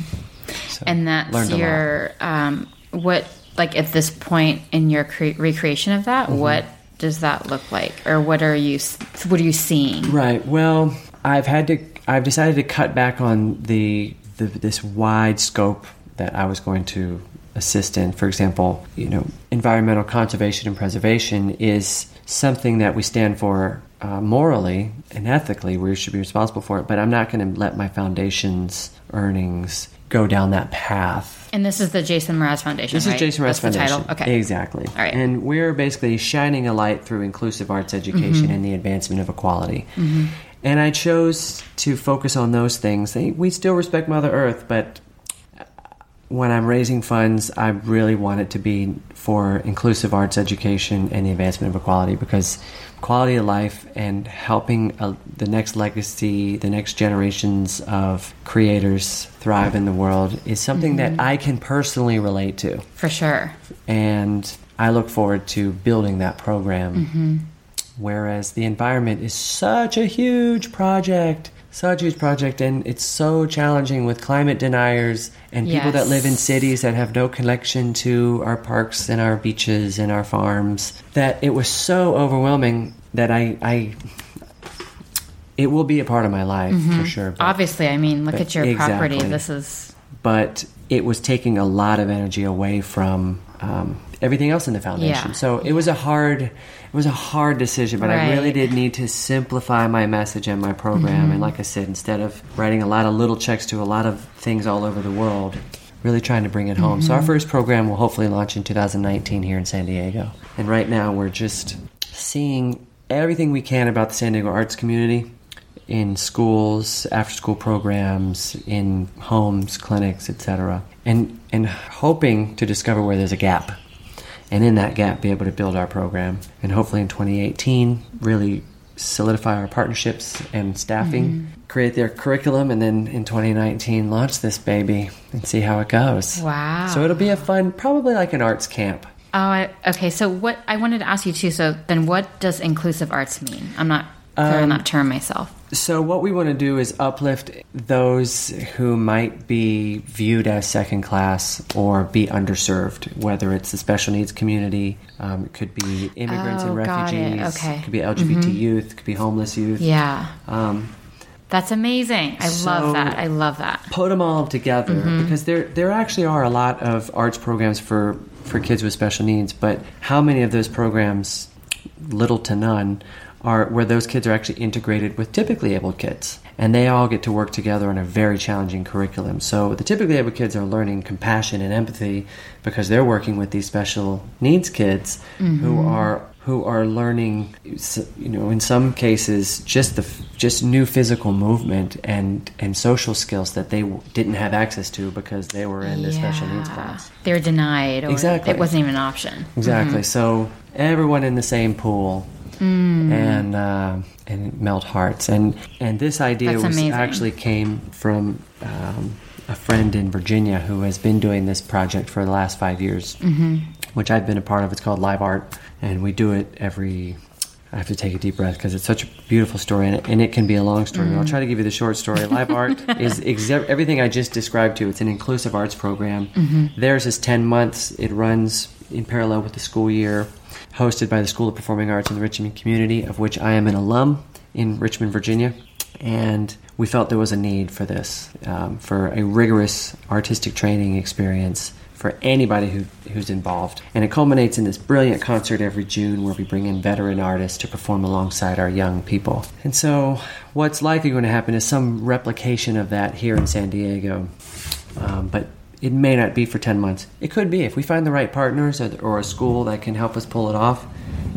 So, And that's learned a lot. your um, what like at this point in your cre- recreation of that. Mm-hmm. What does that look like, or what are you what are you seeing? Right. Well, I've had to. I've decided to cut back on the, the this wide scope that I was going to assist in. For example, you know, environmental conservation and preservation is something that we stand for uh, morally and ethically. We should be responsible for it. But I'm not going to let my foundation's earnings go down that path. And this is the Jason Mraz Foundation. This right? is Jason Mraz That's Foundation. The title. Okay. Exactly. All right. And we're basically shining a light through inclusive arts education and the advancement of equality. And I chose to focus on those things. They- We still respect Mother Earth, but when I'm raising funds, I really want it to be for inclusive arts education and the advancement of equality because quality of life and helping uh, the next legacy, the next generations of creators thrive in the world is something that I can personally relate to. For sure. And I look forward to building that program. Whereas the environment is such a huge project, such a huge project, and it's so challenging with climate deniers and people that live in cities that have no connection to our parks and our beaches and our farms. That it was so overwhelming that I, I it will be a part of my life for sure. but- Obviously, I mean, look at your property. This is but it was taking a lot of energy away from um, everything else in the foundation. Yeah. So it was a hard, it was a hard decision. But I really did need to simplify my message and my program. Mm-hmm. And like I said, instead of writing a lot of little checks to a lot of things all over the world, really trying to bring it home. Mm-hmm. So our first program will hopefully launch in 2019 here in San Diego. And right now we're just seeing everything we can about the San Diego arts community in schools, after school programs, in homes, clinics, etc. And and hoping to discover where there's a gap. And in that gap be able to build our program and hopefully in 2018 really solidify our partnerships and staffing, create their curriculum and then in 2019 launch this baby and see how it goes. Wow. So it'll be a fun probably like an arts camp. Oh, I, okay. So what I wanted to ask you too. So then, what does inclusive arts mean? I'm not clear Um, on that term myself. So what we want to do is uplift those who might be viewed as second class or be underserved, whether it's the special needs community, um, it could be immigrants and Oh, it. refugees, Okay. Mm-hmm. it could be LGBT youth, it could be homeless youth. Yeah, Um, that's amazing. I So- love that. I love that. put them all together Mm-hmm. because there there actually are a lot of arts programs for for kids with special needs, but how many of those programs, little to none, are where those kids are actually integrated with typically able kids, and they all get to work together on a very challenging curriculum. So the typically able kids are learning compassion and empathy because they're working with these special needs kids who mm-hmm. are who are learning, you know, in some cases, just the just new physical movement and and social skills that they w- didn't have access to because they were in the special needs class. They were denied, or Exactly. it wasn't even an option. Exactly. Mm-hmm. So everyone in the same pool. And uh, and melt hearts and and this idea That's was amazing. actually came from um, a friend in Virginia who has been doing this project for the last five years, which I've been a part of. It's called Live Art, and we do it every I have to take a deep breath because it's such a beautiful story and it, and it can be a long story. I'll try to give you the short story. Live art is exa- everything I just described to you. It's an inclusive arts program. Theirs is 10 months. It runs in parallel with the school year, hosted by the School of Performing Arts in the Richmond community, of which I am an alum in Richmond, Virginia. And we felt there was a need for this, um, for a rigorous artistic training experience for anybody who, who's involved. And it culminates in this brilliant concert every June where we bring in veteran artists to perform alongside our young people. And so, what's likely going to happen is some replication of that here in San Diego. Um, but it may not be for 10 months. It could be. If we find the right partners or, or a school that can help us pull it off,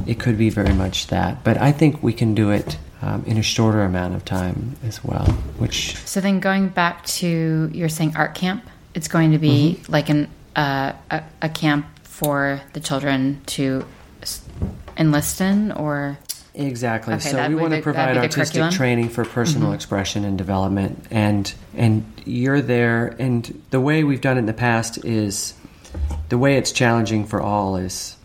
it could be very much that. But I think we can do it um, in a shorter amount of time as well, which So then going back to you're saying art camp, it's going to be Mm-hmm. like an uh, a, a camp for the children to enlist in, or Exactly. Okay, so we want to provide artistic? Mm-hmm. training for personal expression and development, and and you're there. And the way we've done it in the past is the way it's challenging for all is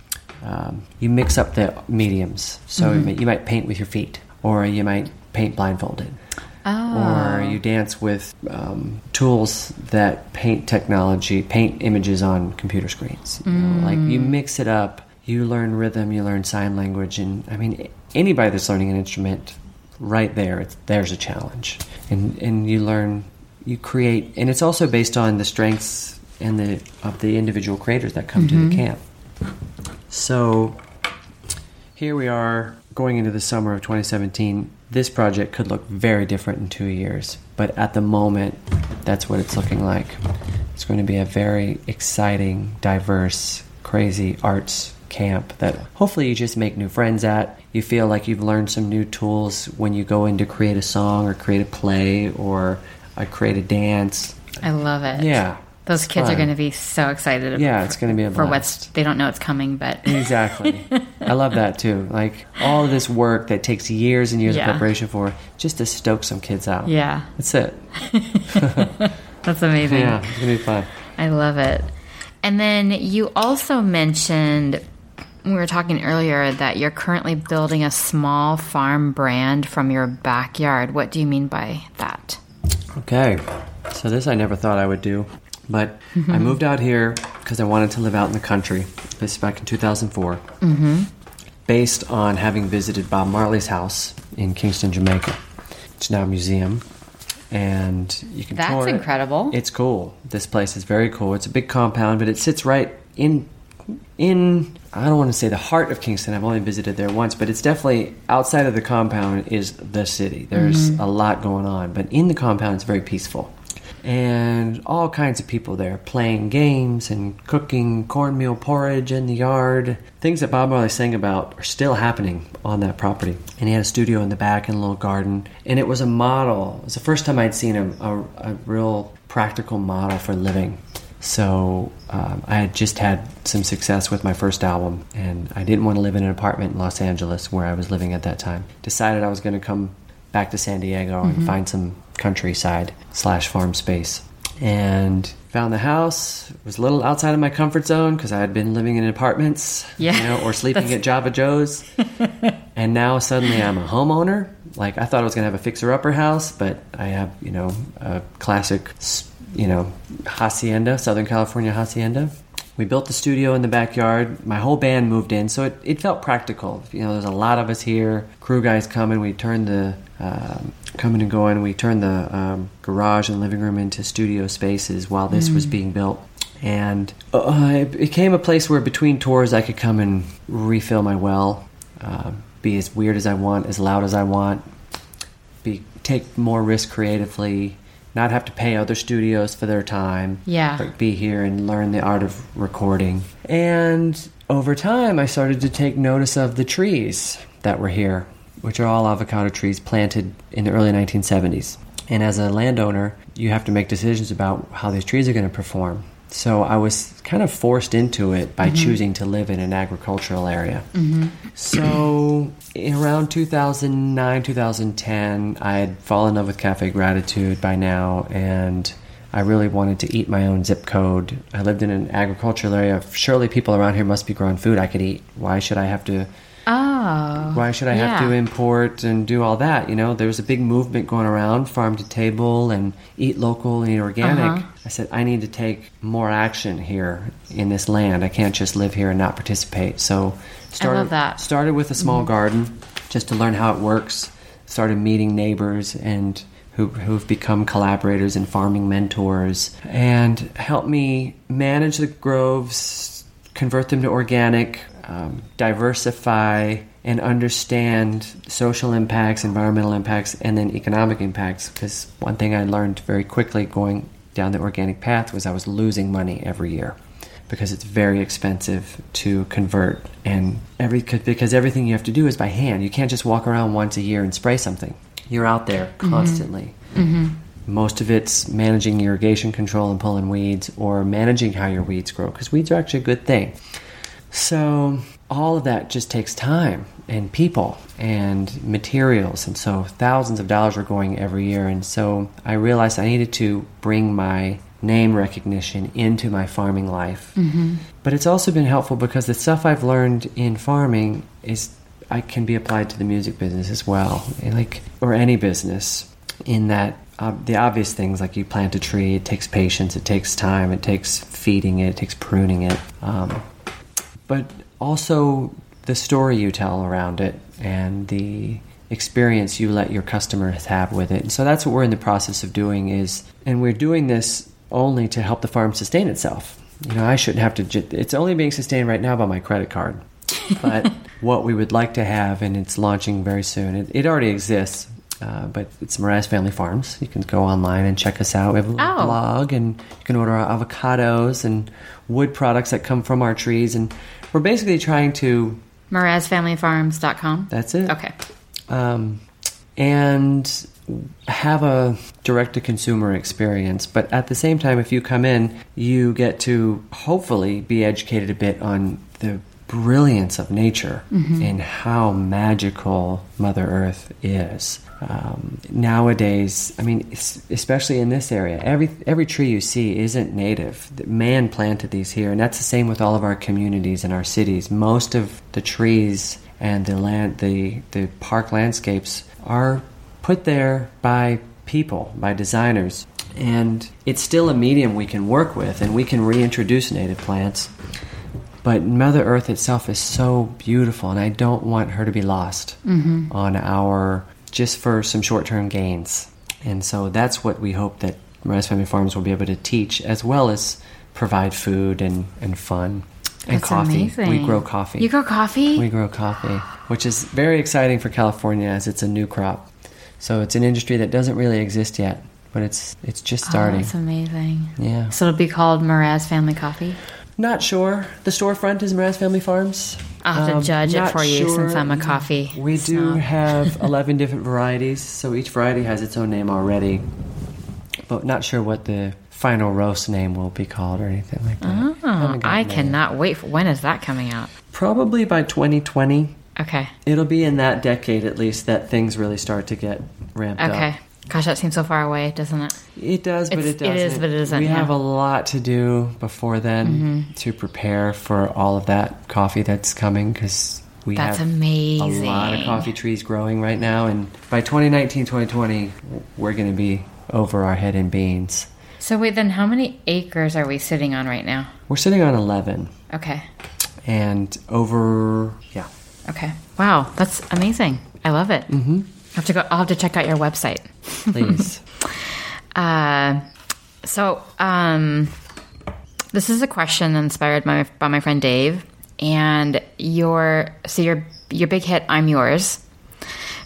um, you mix up the mediums. So Mm-hmm. you might- you might paint with your feet, or you might paint blindfolded. Oh, Or you dance with um, tools that paint technology, paint images on computer screens. You know, Like you mix it up, you learn rhythm, you learn sign language, and I mean anybody that's learning an instrument, right there, it's, there's a challenge, and and you learn, you create, and it's also based on the strengths and the of the individual creators that come to the camp. So here we are going into the summer of 2017. This project could look very different in two years, but at the moment, that's what it's looking like. It's going to be a very exciting, diverse, crazy arts camp that hopefully you just make new friends at. You feel like you've learned some new tools when you go in to create a song or create a play or uh, create a dance. I love it. Yeah. Those kids are going to be so excited. Yeah, it's going to be a for blast. what's they don't know it's coming, but Exactly. I love that too. Like all of this work that takes years and years Yeah. of preparation for just to stoke some kids out. yeah, That's it. that's amazing. Yeah, it's going to be fun. I love it. And then you also mentioned we were talking earlier that you're currently building a small farm brand from your backyard. What do you mean by that? Okay. So this I never thought I would do. But I moved out here because I wanted to live out in the country. This is back in 2004. Mm-hmm. Based on having visited Bob Marley's house in Kingston, Jamaica. It's now a museum. And you can That's tour it. incredible. It's cool. This place is very cool. It's a big compound, but it sits right in in I don't want to say the heart of Kingston. I've only visited there once, but it's definitely outside of the compound is the city. There's a lot going on, but in the compound it's very peaceful. And all kinds of people there playing games and cooking cornmeal porridge in the yard. Things that Bob Marley sang about are still happening on that property. And he had a studio in the back and a little garden. And it was a model. It was the first time I'd seen a, a, a real practical model for living. So um, I had just had some success with my first album, and I didn't want to live in an apartment in Los Angeles where I was living at that time. Decided I was going to come back to San Diego and mm-hmm. find some countryside slash farm space, and found the house. It was a little outside of my comfort zone because I had been living in apartments, Yeah. you know, or sleeping at Java Joe's, and now suddenly I'm a homeowner. Like I thought I was going to have a fixer-upper house, but I have, you know, a classic, you know, hacienda, Southern California hacienda. We built the studio in the backyard. My whole band moved in, so it, it felt practical. You know, there's a lot of us here. Crew guys coming. We turned the um, coming and going. We turned the um, garage and living room into studio spaces while this was being built. And uh, it became a place where between tours I could come and refill my well, uh, be as weird as I want, as loud as I want, be take more risk creatively, not have to pay other studios for their time. Yeah. Be here and learn the art of recording. And over time I started to take notice of the trees that were here, which are all avocado trees planted in the early 1970s. And as a landowner, you have to make decisions about how these trees are going to perform. So I was kind of forced into it by mm-hmm. choosing to live in an agricultural area. Mm-hmm. So in around 2009, 2010, I had fallen in love with Cafe Gratitude by now, and I really wanted to eat my own zip code. I lived in an agricultural area. Surely people around here must be growing food I could eat. Why should I have to Oh. Why should I have to import and do all that? You know, there was a big movement going around, farm to table and eat local and eat organic. Uh-huh. I said, I need to take more action here in this land. I can't just live here and not participate. So started, that. Mm-hmm. started with a small garden just to learn how it works. Started meeting neighbors and who, who've become collaborators and farming mentors and helped me manage the groves, convert them to organic, um, diversify and understand social impacts, environmental impacts, and then economic impacts. Because one thing I learned very quickly going down the organic path was I was losing money every year because it's very expensive to convert and every because everything you have to do is by hand. You can't just walk around once a year and spray something. You're out there constantly. Most of it's managing irrigation control and pulling weeds or managing how your weeds grow because weeds are actually a good thing. So all of that just takes time and people and materials and so thousands of dollars are going every year and so I realized I needed to bring my name recognition into my farming life. Mm-hmm. But it's also been helpful because the stuff I've learned in farming is I can be applied to the music business as well, like or any business. In that, uh, the obvious things like you plant a tree, it takes patience, it takes time, it takes feeding it, it takes pruning it, um, but also the story you tell around it and the experience you let your customers have with it. And so that's what we're in the process of doing is, and we're doing this only to help the farm sustain itself. You know, I shouldn't have to. It's only being sustained right now by my credit card. But what we would like to have, and it's launching very soon. It, it already exists, uh, but it's Mraz Family Farms. You can go online and check us out. We have a Oh. blog, and you can order our avocados and wood products that come from our trees. And we're basically trying to. MrazFamilyFarms.com. That's it. Okay. um, and have a direct to consumer experience. But at the same time, if you come in, you get to hopefully be educated a bit on the brilliance of nature and how magical Mother Earth is. Um, nowadays, I mean, especially in this area, every every tree you see isn't native. Man planted these here, and that's the same with all of our communities and our cities. Most of the trees and the land, the the park landscapes are put there by people, by designers, and it's still a medium we can work with, and we can reintroduce native plants. But Mother Earth itself is so beautiful, and I don't want her to be lost mm-hmm. on our just for some short-term gains. And so that's what we hope that Mraz Family Farms will be able to teach, as well as provide food and, and fun and That's coffee. amazing. We grow coffee. You grow coffee? We grow coffee, which is very exciting for California as it's a new crop. So it's an industry that doesn't really exist yet, but it's it's just Oh, starting. that's amazing. yeah. So it'll be called Mraz Family Coffee. Not sure. The storefront is Mraz Family Farms. I'll have to Um, judge it for you sure. since I'm a coffee. We do have 11 different varieties, so each variety has its own name already. But not sure what the final roast name will be called or anything like that. Oh, I cannot wait. For, when is that coming out? Probably by 2020. Okay. It'll be in that decade at least that things really start to get ramped up. Okay. Gosh, that seems so far away, doesn't it? It does, but It's- it doesn't. it is, but it isn't, We yeah. Mm-hmm. have a lot to do before then to prepare for all of that coffee that's coming because we That's have amazing. a lot of coffee trees growing right now. And by 2019, 2020, we're going to be over our head in beans. So wait, then how many acres are we sitting on right now? We're sitting on 11 Okay. and over, yeah. Okay. Wow, that's amazing. I love it. Mm-hmm. I have to go. I'll have to check out your website. Please. Uh, so, um, this is a question inspired by my, by my friend Dave, and your so your your big hit "I'm Yours"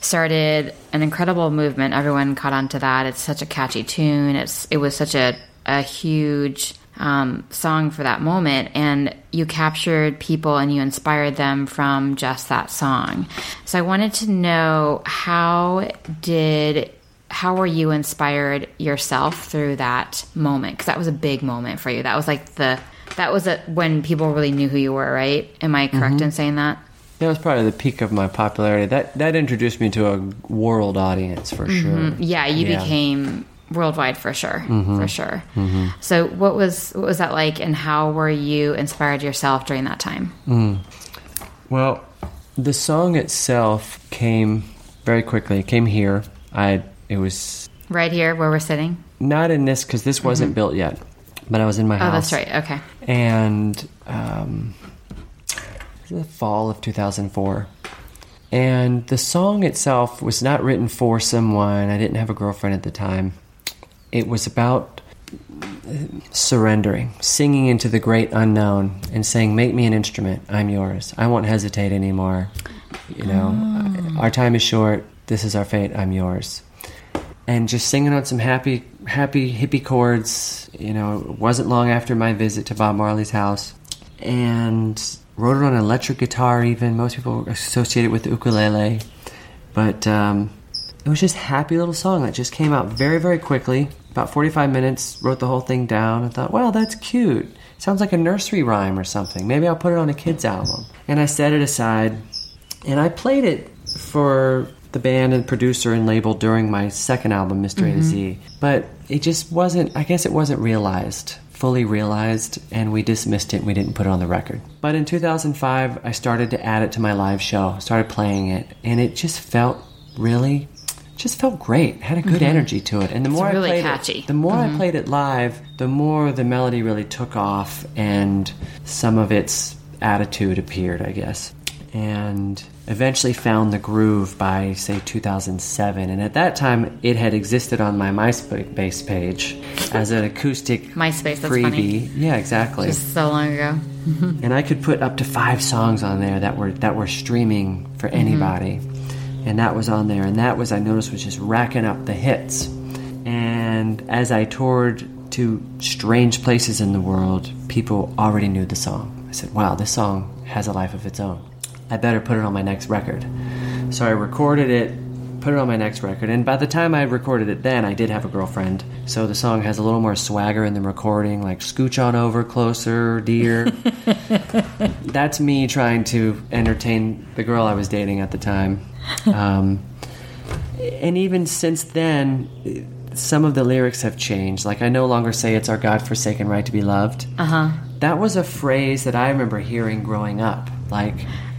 started an incredible movement. Everyone caught on to that. It's such a catchy tune. It's it was such a a huge um, song for that moment, and you captured people and you inspired them from just that song. So I wanted to know how did how were you inspired yourself through that moment? Because that was a big moment for you. That was like the that was a, when people really knew who you were, right? Am I correct mm-hmm. in saying that? that was probably the peak of my popularity. That that introduced me to a world audience for mm-hmm. sure. Yeah, you Yeah. became worldwide for sure, for mm-hmm. sure. So, what was what was that like, and how were you inspired yourself during that time? Mm. Well, the song itself came very quickly. It came here. I it was Right here where we're sitting. not in this because this wasn't built yet, but I was in my Mm-hmm. Oh, that's right. Okay. and um, it was the fall of 2004. And the song itself was not written for someone. I didn't have a girlfriend at the time. It was about uh, surrendering, singing into the great unknown, and saying, "Make me an instrument. I'm yours. I won't hesitate anymore. You know, our time is short. This is our fate. I'm yours." And just singing on some happy, happy hippie chords. You know, it wasn't long after my visit to Bob Marley's house, and wrote it on an electric guitar. Even most people associate it with ukulele, but um, it was just a happy little song that just came out very, very quickly. About forty-five minutes. Wrote the whole thing down. and thought, well, that's cute. Sounds like a nursery rhyme or something. Maybe I'll put it on a kid's album. And I set it aside, and I played it for the band and producer and label during my second album, Mr. A to Z. Mm-hmm. But it just wasn't, I guess it wasn't realized, fully realized, and we dismissed it and we didn't put it on the record. But in 2005, I started to add it to my live show, started playing it, and it just felt really. Just felt great. Had a good mm-hmm. energy to it, and the more really I played catchy. it, the more I mm-hmm. played it live, the more the melody really took off, and some of its attitude appeared, I guess and eventually found the groove by say 2007 and at that time it had existed on my myspace page as an acoustic MySpace, that's freebie funny. yeah exactly Just so long ago. and I could put up to five songs on there that were that were streaming for mm-hmm. anybody, and that was on there, and that was I noticed was just racking up the hits. And as I toured to strange places in the world, people already knew the song. I said, "Wow, this song has a life of its own. I better put it on my next record." So I recorded it. Put it on my next record, and by the time I recorded it, then I did have a girlfriend, so the song has a little more swagger in the recording, like "Scooch on over closer, dear." that's me trying to entertain the girl I was dating at the time. Um, and even since then, some of the lyrics have changed. Like, I no longer say it's our God forsaken right to be loved. Uh Uh-huh. huh. That was a phrase that I remember hearing growing up. Like,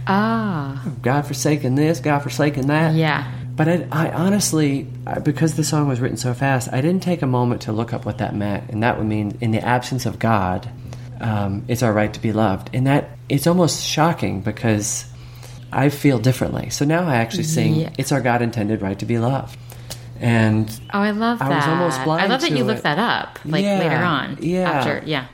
Ah. God forsaken this, God forsaken that. Yeah. But I, I honestly, because the song was written so fast, I didn't take a moment to look up what that meant. And that would mean, in the absence of God, um, it's our right to be loved. And that it's almost shocking because I feel differently. So now I actually sing, Yeah. "It's our God intended right to be loved," and Oh, I love that. I was almost blind I love that you it. looked that up, like Yeah, later on. yeah. After, yeah.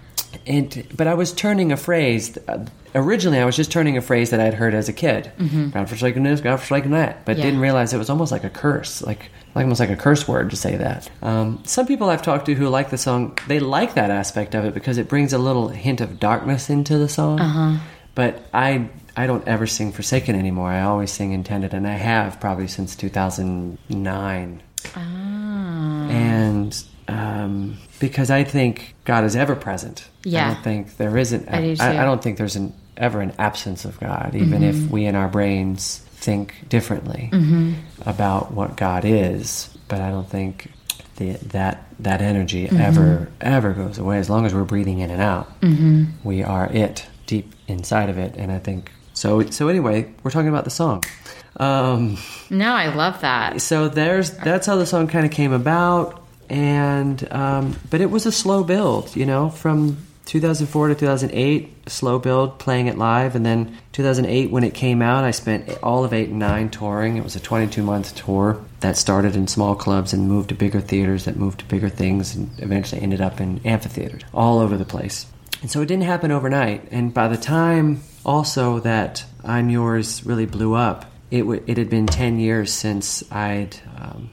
And but I was turning a phrase. Uh, originally, I was just turning a phrase that I'd heard as a kid. God forsaken this, God forsaken that, but Mm-hmm. Yeah. didn't realize it was almost like a curse, like like almost like a curse word to say that. Um, some people I've talked to who like the song, they like that aspect of it because it brings a little hint of darkness into the song. Uh-huh. But I I don't ever sing Forsaken anymore. I always sing Intended, and I have probably since 2009 Ah. and um, because I think God is ever present. Yeah. I don't think there isn't. I do too. I, don't think there's an ever an absence of God, even Mm-hmm. if we in our brains think differently Mm-hmm. about what God is. But I don't think the, that that energy Mm-hmm. ever ever goes away. As long as we're breathing in and out, Mm-hmm. we are it deep inside of it. And I think so. So anyway, we're talking about the song. Um, No, I love that. so there's that's how the song kind of came about and um, but it was a slow build you know from 2004 to 2008 slow build playing it live and then 2008 when it came out i spent all of 8 and 9 touring it was a 22 month tour that started in small clubs and moved to bigger theaters that moved to bigger things and eventually ended up in amphitheaters all over the place and so it didn't happen overnight. And by the time also that I'm Yours really blew up, it, w- it had been 10 years since I'd. Um,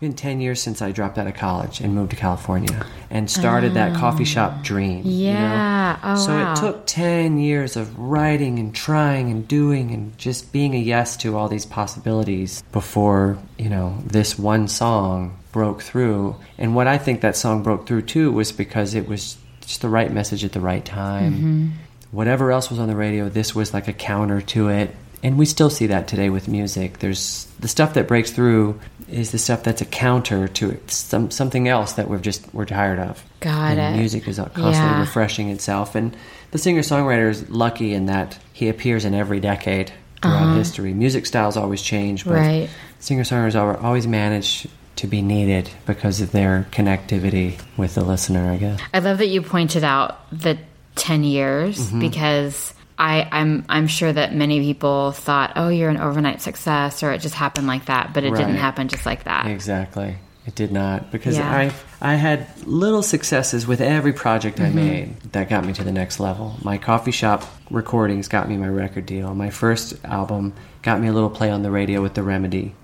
been 10 years since I dropped out of college and moved to California and started that coffee shop dream. you know? Yeah. Oh, so wow. it took 10 years of writing and trying and doing and just being a yes to all these possibilities before, you know, this one song broke through. And what I think that song broke through too was because it was just the right message at the right time. Mm-hmm. Whatever else was on the radio, this was like a counter to it. And we still see that today with music. There's the stuff that breaks through is the stuff that's a counter to some something else that we're just we're tired of. Got and it. Music is constantly Yeah. refreshing itself, and the singer songwriter is lucky in that he appears in every decade throughout history. Music styles always change, but Right. singer songwriters always manage to be needed because of their connectivity with the listener. I guess. I love that you pointed out the 10 years Mm-hmm. because I, I'm I'm sure that many people thought, oh, you're an overnight success, or it just happened like that, but it didn't happen just like that. Exactly. It did not because Yeah. I I had little successes with every project Mm-hmm. I made that got me to the next level. My coffee shop recordings got me my record deal. My first album got me a little play on the radio with The Remedy,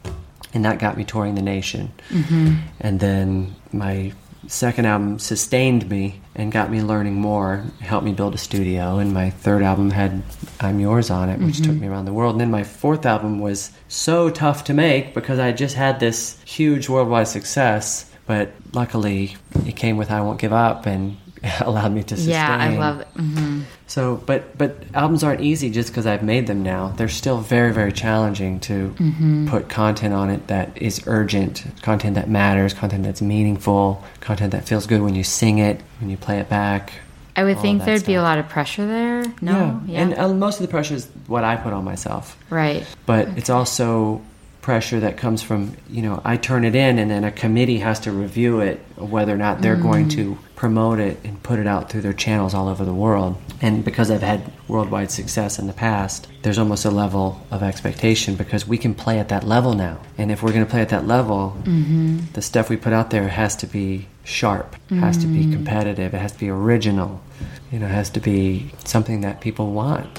and that got me touring the nation. Mm-hmm. And then my second album sustained me and got me learning more, helped me build a studio. And my third album had I'm Yours on it, which took mm-hmm. me around the world. And then my fourth album was so tough to make because I just had this huge worldwide success. But luckily, it came with I Won't Give Up and allowed me to sustain. yeah, I love it. hmm So, but but albums aren't easy just because I've made them now. They're still very very challenging to Mm-hmm. put content on it that is urgent, content that matters, content that's meaningful, content that feels good when you sing it, when you play it back. I would think there'd be a lot of pressure there. No, yeah, and uh, most of the pressure is what I put on myself. right. But it's also pressure that comes from you know I turn it in and then a committee has to review it whether or not they're going to mm-hmm. promote it and put it out through their channels all over the world. And because I've had worldwide success in the past there's almost a level of expectation because we can play at that level now. And if we're going to play at that level mm-hmm. the stuff we put out there has to be sharp has to be mm-hmm. competitive it has to be original you know it has to be something that people want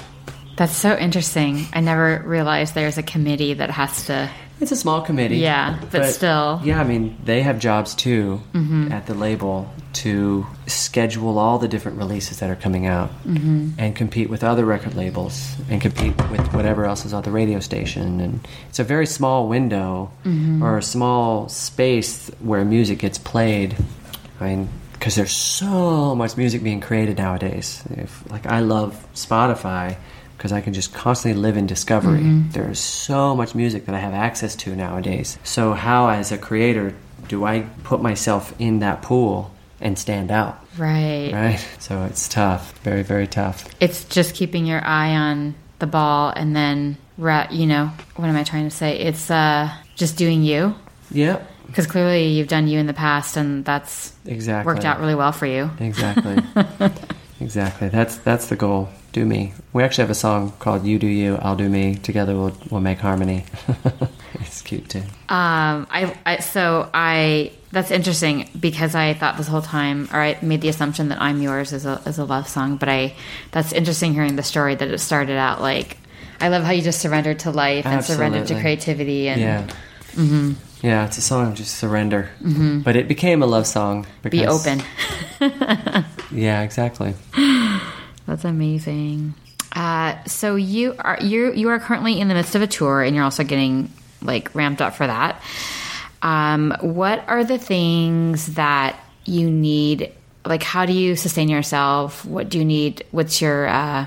That's so interesting. I never realized there's a committee that has to. It's a small committee. Yeah, but still. Yeah, I mean, they have jobs too Mm-hmm. at the label to schedule all the different releases that are coming out Mm-hmm. and compete with other record labels and compete with whatever else is on the radio station. And it's a very small window Mm-hmm. or a small space where music gets played. I mean, because there's so much music being created nowadays. If, like, I love Spotify because I can just constantly live in discovery. Mm-hmm. There's so much music that I have access to nowadays. So, how, as a creator, do I put myself in that pool and stand out? Right. Right? So, it's tough. Very, very tough. It's just keeping your eye on the ball and then, you know, what am I trying to say? It's uh, just doing you. Yep, Because clearly you've done you in the past and that's exactly. worked out really well for you. Exactly. exactly. That's that's the goal. Do me. We actually have a song called "You Do You, I'll Do Me." Together, we'll we'll make harmony. it's cute too. Um, I, I so I that's interesting because I thought this whole time, or I made the assumption that "I'm Yours" is a is a love song, but I that's interesting hearing the story that it started out like. I love how you just surrendered to life and surrendered to creativity and yeah. Yeah, it's a song of just surrender. Mm-hmm. But it became a love song. Because, be open. Yeah, exactly. That's amazing. Uh, so you are you you are currently in the midst of a tour, and you're also getting like ramped up for that. Um, what are the things that you need? Like, how do you sustain yourself? What do you need? What's your uh,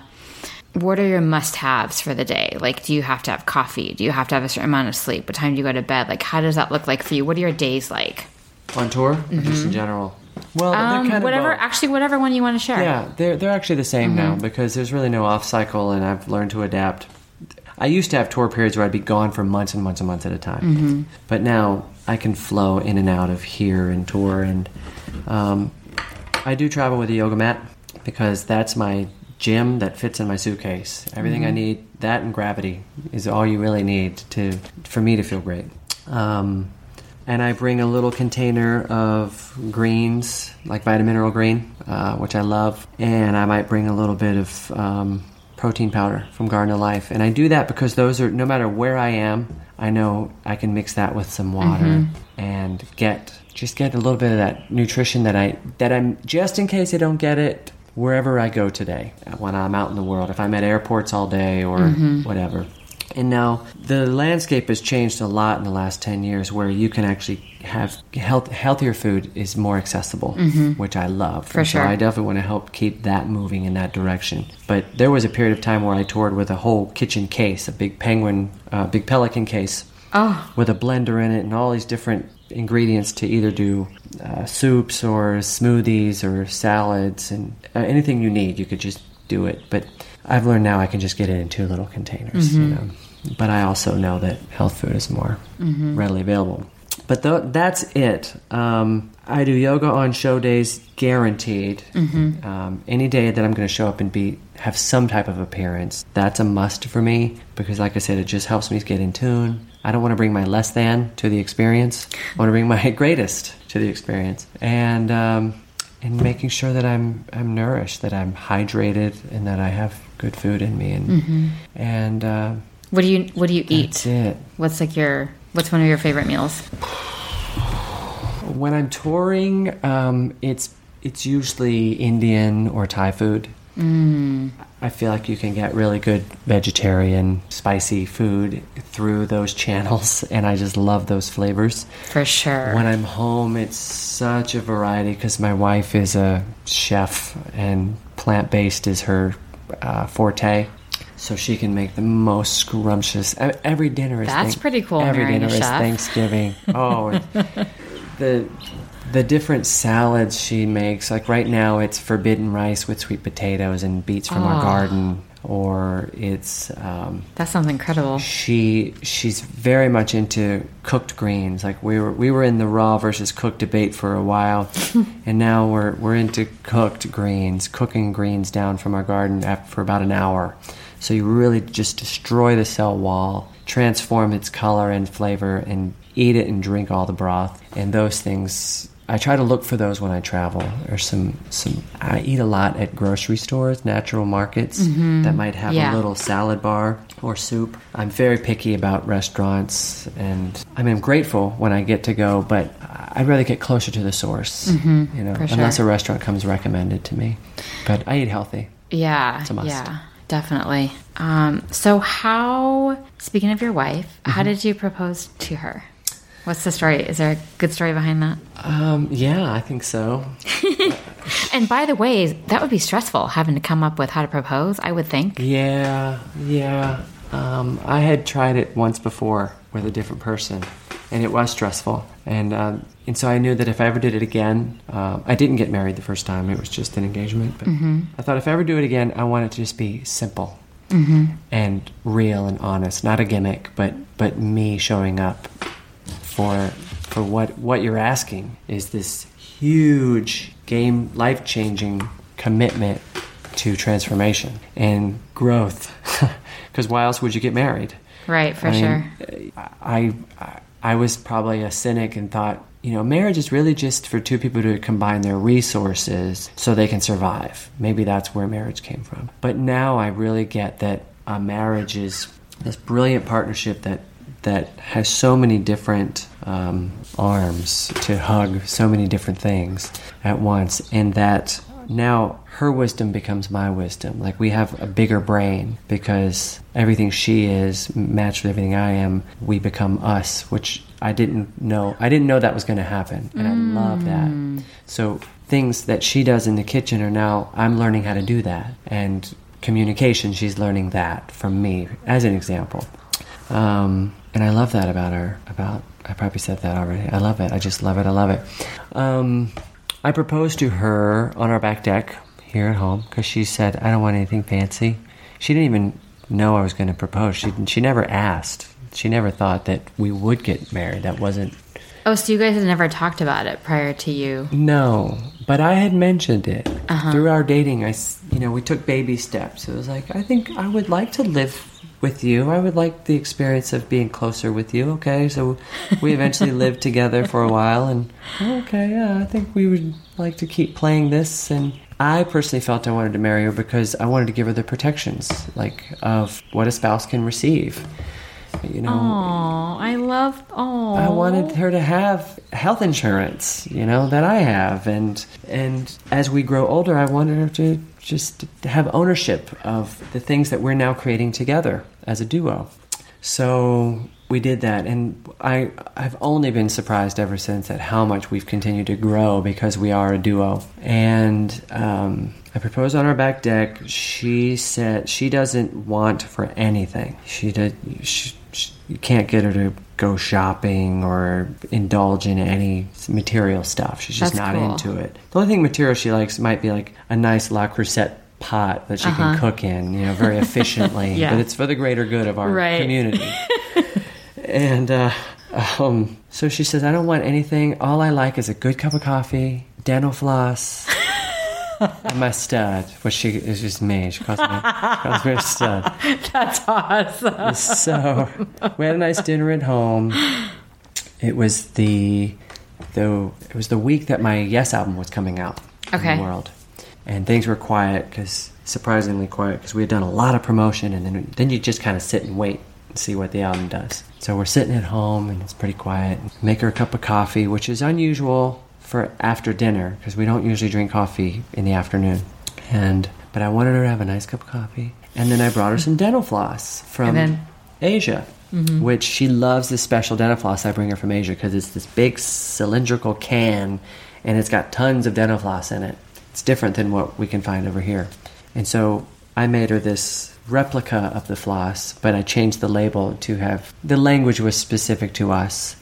what are your must-haves for the day? Like, do you have to have coffee? Do you have to have a certain amount of sleep? What time do you go to bed? Like, how does that look like for you? What are your days like? On tour, or just in general. Well, Um, kind of whatever, actually, whatever one you want to share. Yeah, they're they're actually the same now because there's really no off cycle, and I've learned to adapt. I used to have tour periods where I'd be gone for months and months and months at a time, but now I can flow in and out of here and tour, and um, I do travel with a yoga mat because that's my gym that fits in my suitcase. Everything I need, that and gravity, is all you really need to for me to feel great. Um, and I bring a little container of greens, like Vitamineral Green, uh, which I love, and I might bring a little bit of um, protein powder from Garden of Life. And I do that because those are no matter where I am, I know I can mix that with some water and get just get a little bit of that nutrition that I that I'm just in case I don't get it wherever I go today when I'm out in the world. If I'm at airports all day or whatever. And now the landscape has changed a lot in the last 10 years where you can actually have health, healthier food is more accessible, which I love. For And sure. So I definitely want to help keep that moving in that direction. But there was a period of time where I toured with a whole kitchen case, a big penguin, uh, big pelican case Oh, with a blender in it and all these different ingredients to either do uh, soups or smoothies or salads and uh, anything you need you could just do it but I've learned now I can just get it in two little containers. You know, but I also know that health food is more readily available. But th- that's it. Um, I do yoga on show days, guaranteed. Um, any day that I'm going to show up and be have some type of appearance, that's a must for me because, like I said, it just helps me get in tune. I don't want to bring my less than to the experience. I want to bring my greatest to the experience, and um, and making sure that I'm I'm nourished, that I'm hydrated, and that I have good food in me, and and uh, What do you What do you that's eat? it. What's like your What's one of your favorite meals? When I'm touring, um, it's it's usually Indian or Thai food. Mm. I feel like you can get really good vegetarian, spicy food through those channels, and I just love those flavors. For sure. When I'm home, it's such a variety because my wife is a chef and plant based is her uh, forte. So she can make the most scrumptious. Every dinner is That's pretty cool, Every dinner is chef. Thanksgiving. Oh, the the different salads she makes. Like right now, it's forbidden rice with sweet potatoes and beets from our Oh. garden, or it's um, that sounds incredible. she she's very much into cooked greens. Like we were we were in the raw versus cooked debate for a while, and now we're we're into cooked greens, cooking greens down from our garden for about an hour. So you really just destroy the cell wall, transform its color and flavor, and eat it and drink all the broth. And those things. I try to look for those when I travel. There's some, some. I eat a lot at grocery stores, natural markets that might have Yeah. a little salad bar or soup. I'm very picky about restaurants, and I mean, I'm grateful when I get to go, but I'd rather get closer to the source. You know, for unless a restaurant comes recommended to me. But I eat healthy. Yeah, a must. yeah, definitely. Um, so, how? Speaking of your wife, Mm-hmm. how did you propose to her? What's the story? Is there a good story behind that? Um, yeah, I think so. And by the way, that would be stressful having to come up with how to propose. I would think. Yeah, yeah. Um, I had tried it once before with a different person, and it was stressful. And um, and so I knew that if I ever did it again, um, I didn't get married the first time; it was just an engagement. But I thought if I ever do it again, I want it to just be simple and real and honest, not a gimmick, but but me showing up for for what what you're asking is this huge game life changing commitment to transformation and growth because why else would you get married Right, for I mean, sure. I, I I was probably a cynic and thought, you know, marriage is really just for two people to combine their resources so they can survive. Maybe that's where marriage came from. But now I really get that a marriage is this brilliant partnership that that has so many different um, arms to hug so many different things at once, and that now her wisdom becomes my wisdom. Like we have a bigger brain because everything she is matched with everything I am. We become us, which I didn't know. I didn't know that was going to happen, and I love that. So things that she does in the kitchen are now I'm learning how to do that, and communication she's learning that from me as an example. Um, and I love that about her. About I probably said that already. I love it. I just love it. I love it. Um, I proposed to her on our back deck here at home because she said I don't want anything fancy. She didn't even know I was going to propose. She she never asked. She never thought that we would get married. That wasn't Oh, so you guys had never talked about it prior to you? no, but I had mentioned it through our dating. I, you know, we took baby steps. It was like I think I would like to live with you. I would like the experience of being closer with you. Okay, so we eventually lived together for a while, and oh, okay, yeah, I think we would like to keep playing this. And I personally felt I wanted to marry her because I wanted to give her the protections, like of what a spouse can receive. You know, Oh, I love. Oh, I wanted her to have health insurance, you know, that I have, and and as we grow older, I wanted her to just have ownership of the things that we're now creating together as a duo. So we did that, and I I've only been surprised ever since at how much we've continued to grow because we are a duo. And um, I proposed on our back deck. She said she doesn't want for anything. She did. She, she, you can't get her to go shopping or indulge in any material stuff. She's just That's not cool. into it. The only thing material she likes might be like a nice Le Creuset pot that she can cook in, you know, very efficiently. Yeah. But it's for the greater good of our Right. community. and uh, um, so she says, I don't want anything. All I like is a good cup of coffee, dental floss, and my stud, which she is just me. She calls me, calls me a stud. That's awesome. So we had a nice dinner at home. It was the the it was the week that my Yes album was coming out in the world, and things were quiet because surprisingly quiet because we had done a lot of promotion, and then then you just kind of sit and wait and see what the album does. So we're sitting at home and it's pretty quiet. Make her a cup of coffee, which is unusual for after dinner because we don't usually drink coffee in the afternoon. And but I wanted her to have a nice cup of coffee, and then I brought her some dental floss from then- Asia, mm-hmm. which she loves this special dental floss I bring her from Asia because it's this big cylindrical can and it's got tons of dental floss in it. It's different than what we can find over here. And so I made her this replica of the floss, but I changed the label to have the language was specific to us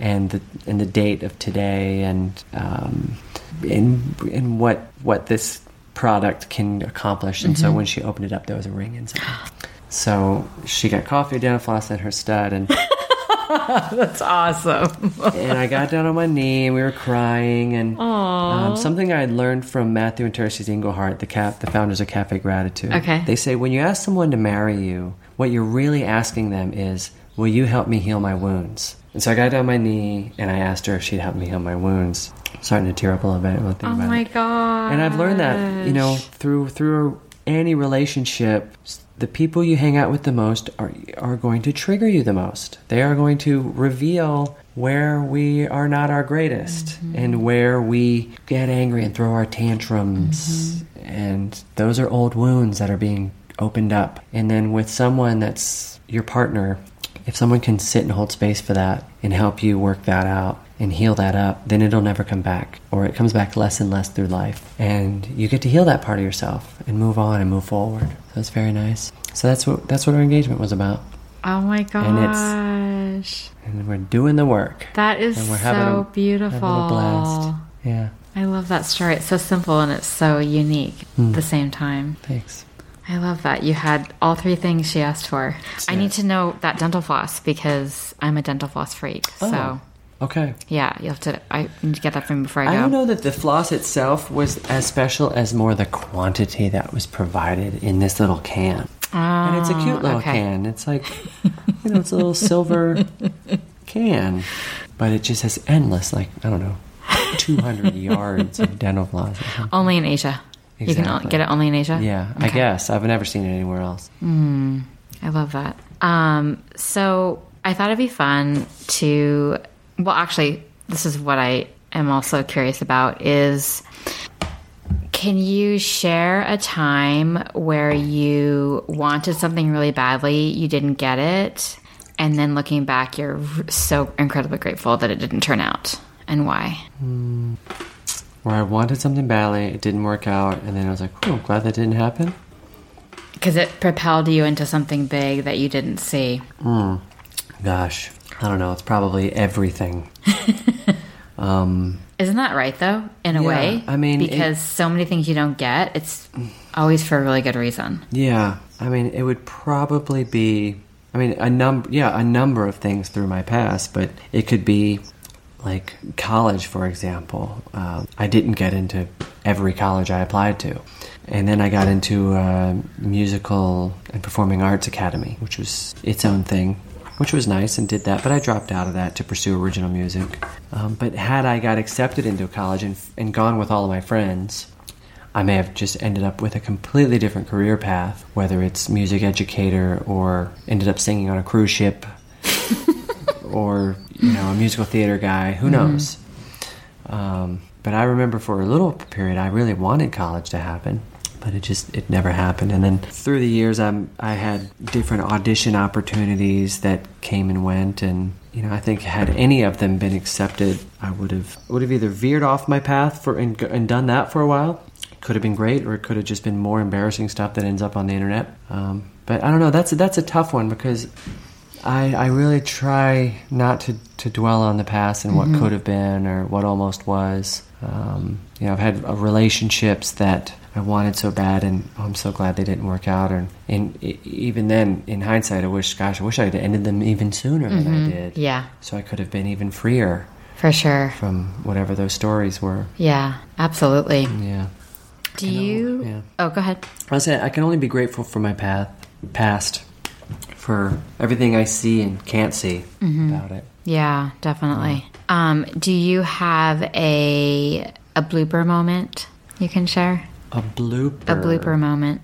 and the and the date of today and um, in in what what this product can accomplish. And so when she opened it up, there was a ring inside. So she got coffee, dental floss, and her stud, and That's awesome. and I got down on my knee, and we were crying, and um, something I had learned from Matthew and Terces Engelhart, the cap, the founders of Cafe Gratitude. Okay. they say when you ask someone to marry you, what you're really asking them is, "Will you help me heal my wounds?" And so I got down on my knee, and I asked her if she'd help me heal my wounds. I'm starting to tear up a little bit. when I think Oh about my it. god. And I've learned that, you know, through through any relationship, the people you hang out with the most are are going to trigger you the most. They are going to reveal where we are not our greatest mm-hmm. and where we get angry and throw our tantrums. Mm-hmm. And those are old wounds that are being opened up. And then with someone that's your partner, if someone can sit and hold space for that and help you work that out and heal that up, then it'll never come back. Or it comes back less and less through life. And you get to heal that part of yourself and move on and move forward. So it's very nice. So that's what that's what our engagement was about. Oh my And it's- gosh. And we're doing the work. That is And we're so a, beautiful. Blast. Yeah. I love that story. It's so simple and it's so unique Hmm. at the same time. Thanks. I love that. You had all three things she asked for. I need to know that dental floss because I'm a dental floss freak. Oh, so, Oh. Okay. yeah, you have to. I need to get that from before I go. I don't know that the floss itself was as special as more the quantity that was provided in this little can. and it's a cute oh, little Oh, okay. can. It's like, you know, it's a little silver can, but it just has endless, like I don't know, two hundred yards of dental floss. Only in Asia. You can get it only in Asia? Yeah, I guess I've never seen it anywhere else. I love that. Um, so I thought it'd be fun to, well, actually, this is what I am also curious about is can you share a time where you wanted something really badly, you didn't get it, and then looking back, you're so incredibly grateful that it didn't turn out, and why? Where I wanted something badly, it didn't work out, and then I was like, "Oh, glad that didn't happen." Because it propelled you into something big that you didn't see. Gosh, I don't know. It's probably everything. um, Isn't that right, though, in a Yeah, way? I mean, it- because so many things you don't get, it's always for a really good reason. Yeah, I mean, it would probably be. I mean, a number. Yeah, a number of things through my past, but it could be like college, for example. Um, I didn't get into every college I applied to, and then I got into a musical and performing arts academy, which was its own thing. Which was nice and did that, but I dropped out of that to pursue original music. Um, but had I got accepted into college and, and gone with all of my friends, I may have just ended up with a completely different career path, whether it's music educator or ended up singing on a cruise ship or, you know, a musical theater guy. Who knows? Um, but I remember for a little period, I really wanted college to happen, but it just it never happened. And then through the years, I'm I had different audition opportunities that came and went, and you know, I think had any of them been accepted, I would have would have either veered off my path for and, and done that for a while. Could have been great, or it could have just been more embarrassing stuff that ends up on the internet. Um, but I don't know. That's a, that's a tough one because I, I really try not to, to dwell on the past and what could have been or what almost was. Um, you know, I've had uh, relationships that I wanted so bad, and oh, I'm so glad they didn't work out. And, and even then, in hindsight, I wish, gosh, I wish I had ended them even sooner than I did. Mm-hmm. Yeah. So I could have been even freer For sure. from whatever those stories were. Yeah, absolutely. Yeah. Do you? yeah. Oh, go ahead. I say I can only be grateful for my path, past, for everything I see and can't see Mm-hmm. about it. Yeah, definitely. Um, do you have a a blooper moment you can share? A blooper. A blooper moment.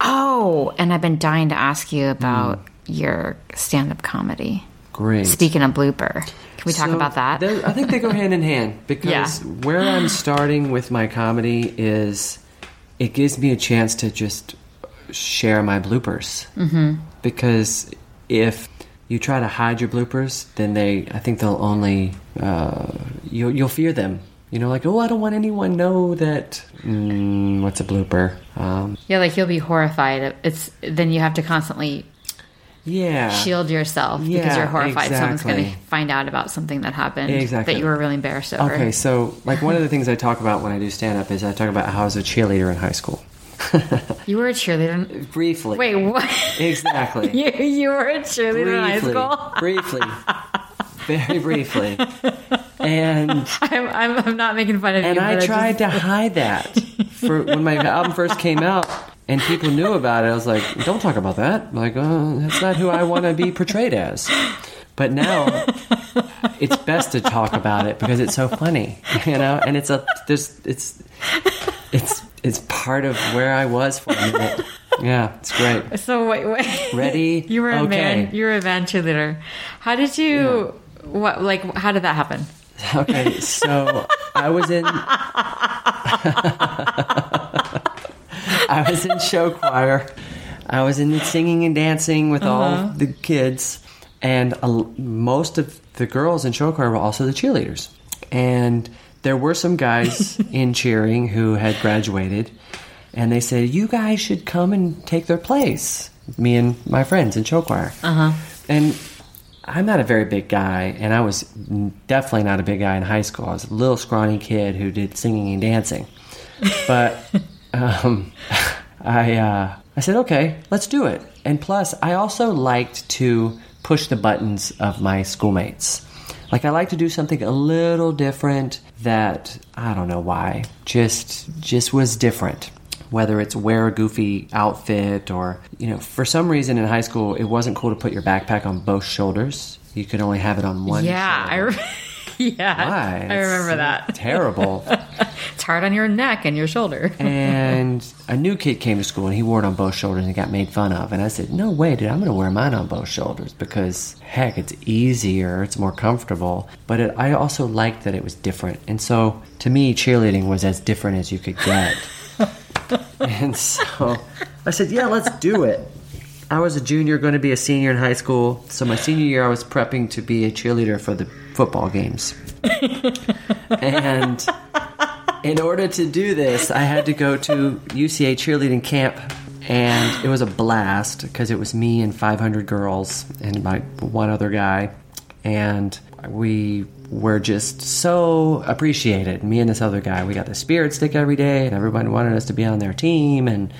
Oh, and I've been dying to ask you about Hmm. your stand up comedy. Great. Speaking of blooper, can we talk about that? I think they go hand in hand because Yeah. where I'm starting with my comedy is it gives me a chance to just share my bloopers. Mm-hmm. Because if you try to hide your bloopers, then they, I think they'll only, uh, you'll, you'll fear them. You know, like, oh, I don't want anyone know that. Mm, what's a blooper? Um, yeah, like you'll be horrified. It's then you have to constantly yeah. shield yourself because you're horrified someone's going to find out about something that happened Exactly. that you were really embarrassed over. Okay, so like one of the things I talk about when I do stand up is I talk about how I was a cheerleader in high school. You were a cheerleader. Briefly. Wait, what? Exactly. you you were a cheerleader in high school? briefly, very briefly, and I'm, I'm, I'm not making fun of and you. I but tried just- to hide that for when my album first came out, and people knew about it. I was like, "Don't talk about that." Like, oh, that's not who I want to be portrayed as. But now, it's best to talk about it because it's so funny, you know. And it's a there's it's it's it's part of where I was for a minute. Yeah, it's great. So wait, wait. Ready? You were a Okay. man. You were a band cheerleader. How did you? What like? How did that happen? Okay, so I was in I was in show choir. I was in singing and dancing with all uh-huh. the kids, and a, most of the girls in show choir were also the cheerleaders. And there were some guys in cheering who had graduated, and they said, "You guys should come and take their place." Me and my friends in show choir. Uh-huh. And I'm not a very big guy, and I was definitely not a big guy in high school. I was a little scrawny kid who did singing and dancing. But um, I uh, I said, okay, let's do it. And plus, I also liked to push the buttons of my schoolmates. Like I like to do something a little different that I don't know why, just just was different. Whether it's wear a goofy outfit or you know, for some reason in high school it wasn't cool to put your backpack on both shoulders. You could only have it on one. yeah, I. Re- yeah, Why? I remember that. Terrible. It's hard on your neck and your shoulder. and a new kid came to school and he wore it on both shoulders and got made fun of. And I said, No way, dude, I'm going to wear mine on both shoulders because, heck, it's easier, it's more comfortable. But it, I also liked that it was different. And so to me, cheerleading was as different as you could get. and so I said, Yeah, let's do it. I was a junior, going to be a senior in high school. So my senior year, I was prepping to be a cheerleader for the football games. and in order to do this, I had to go to UCA cheerleading camp, and it was a blast because it was me and 500 girls and my one other guy, and we were just so appreciated. Me and this other guy, we got the spirit stick every day, and everybody wanted us to be on their team, and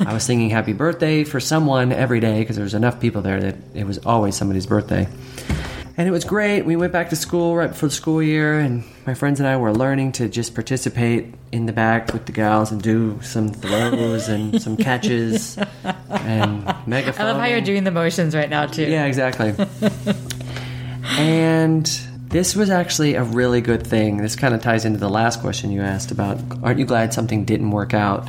I was singing happy birthday for someone every day because there was enough people there that it was always somebody's birthday. And it was great. We went back to school right before the school year, and my friends and I were learning to just participate in the back with the gals and do some throws and some catches and megaphone. I love how you're doing the motions right now too. Yeah, exactly. and this was actually a really good thing. This kind of ties into the last question you asked about aren't you glad something didn't work out?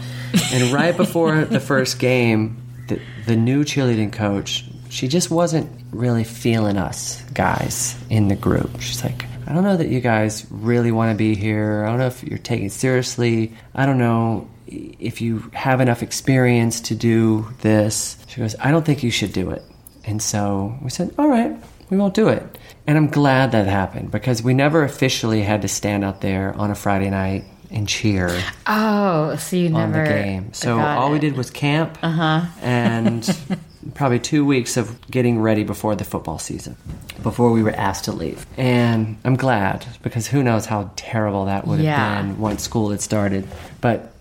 And right before the first game, the, the new cheerleading coach, she just wasn't really feeling us guys in the group. She's like, I don't know that you guys really want to be here. I don't know if you're taking seriously. I don't know if you have enough experience to do this. She goes, I don't think you should do it. And so we said, all right, we won't do it. And I'm glad that happened because we never officially had to stand out there on a Friday night and cheer Oh, so you on never the game. So all we did was camp uh-huh. and probably two weeks of getting ready before the football season, before we were asked to leave. And I'm glad because who knows how terrible that would have been once school had started. But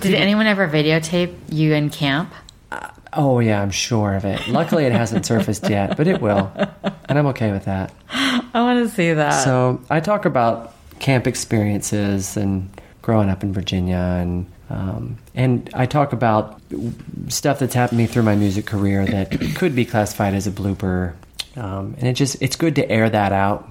Did anyone ever videotape you in camp? Uh, oh yeah, I'm sure of it. Luckily, it hasn't surfaced yet, but it will, and I'm okay with that. I want to see that. So I talk about camp experiences and growing up in Virginia, and um, and I talk about stuff that's happened to me through my music career that could be classified as a blooper, um, and it just it's good to air that out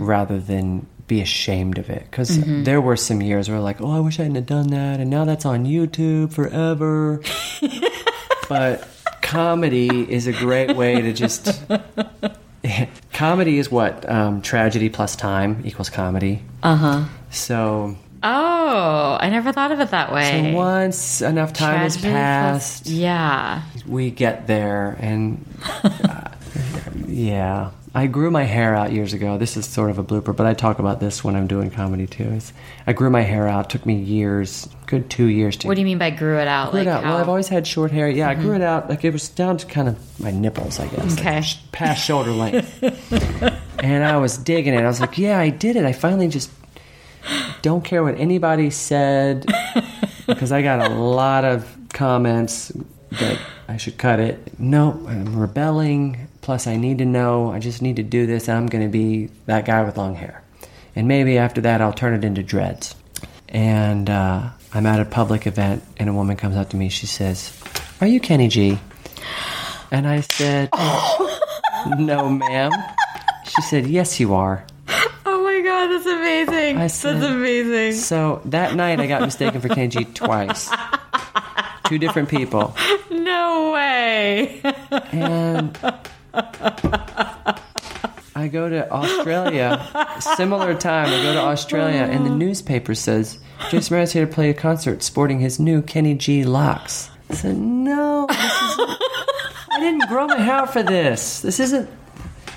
rather than be ashamed of it because there were some years where like oh I wish I hadn't done that, and now that's on YouTube forever. but comedy is a great way to just comedy is what um, tragedy plus time equals comedy uh huh. so, Oh, I never thought of it that so way. once enough time has Tragedy plus- passed Yeah. we get there and uh, yeah i grew my hair out years ago this is sort of a blooper but i talk about this when i'm doing comedy too it's, i grew my hair out took me years good two years to What do you mean by grew it out? grew like it out. how? Well, I've always had short hair. Yeah, I grew it out. Like it was down to kind of my nipples, I guess. Okay. sh- past shoulder length. and I was digging it. I was like, yeah, I did it. I finally just don't care what anybody said because I got a lot of comments that I should cut it. No, I'm rebelling. Plus, I need to know. I just need to do this. I'm going to be that guy with long hair. And maybe after that, I'll turn it into dreads. And uh, I'm at a public event, and a woman comes up to me. She says, Are you Kenny G? And I said, No, ma'am. She said, Yes, you are. That's amazing. I said- that's amazing. So that night, I got mistaken for Kenny G twice. Two different people. No way. And I go to Australia, similar time. I go to Australia, and the newspaper says Jason Mraz here to play a concert sporting his new Kenny G locks. I said, no, I didn't grow my hair for this. This isn't.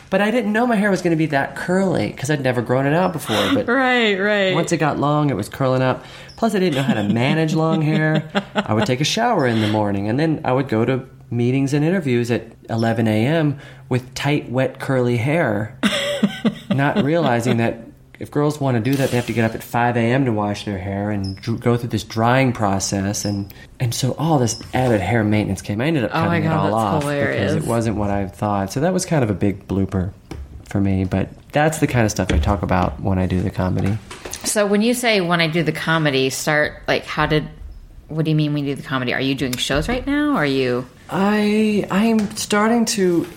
But I didn't know my hair was going to be that curly because I'd never grown it out before. But right, right. once it got long, it was curling up. Plus, I didn't know how to manage long hair. I would take a shower in the morning, and then I would go to meetings and interviews at 11 a.m. with tight, wet, curly hair, not realizing that if girls want to do that, they have to get up at 5 a.m. to wash their hair and dr- go through this drying process, and and so all this added hair maintenance came. I ended up Oh cutting it all off hilarious. because it wasn't what I thought. So that was kind of a big blooper for me, but that's the kind of stuff I talk about when I do the comedy. So when you say when I do the comedy, start like how did what do you mean when you do the comedy? Are you doing shows right now? Or are you I I'm starting to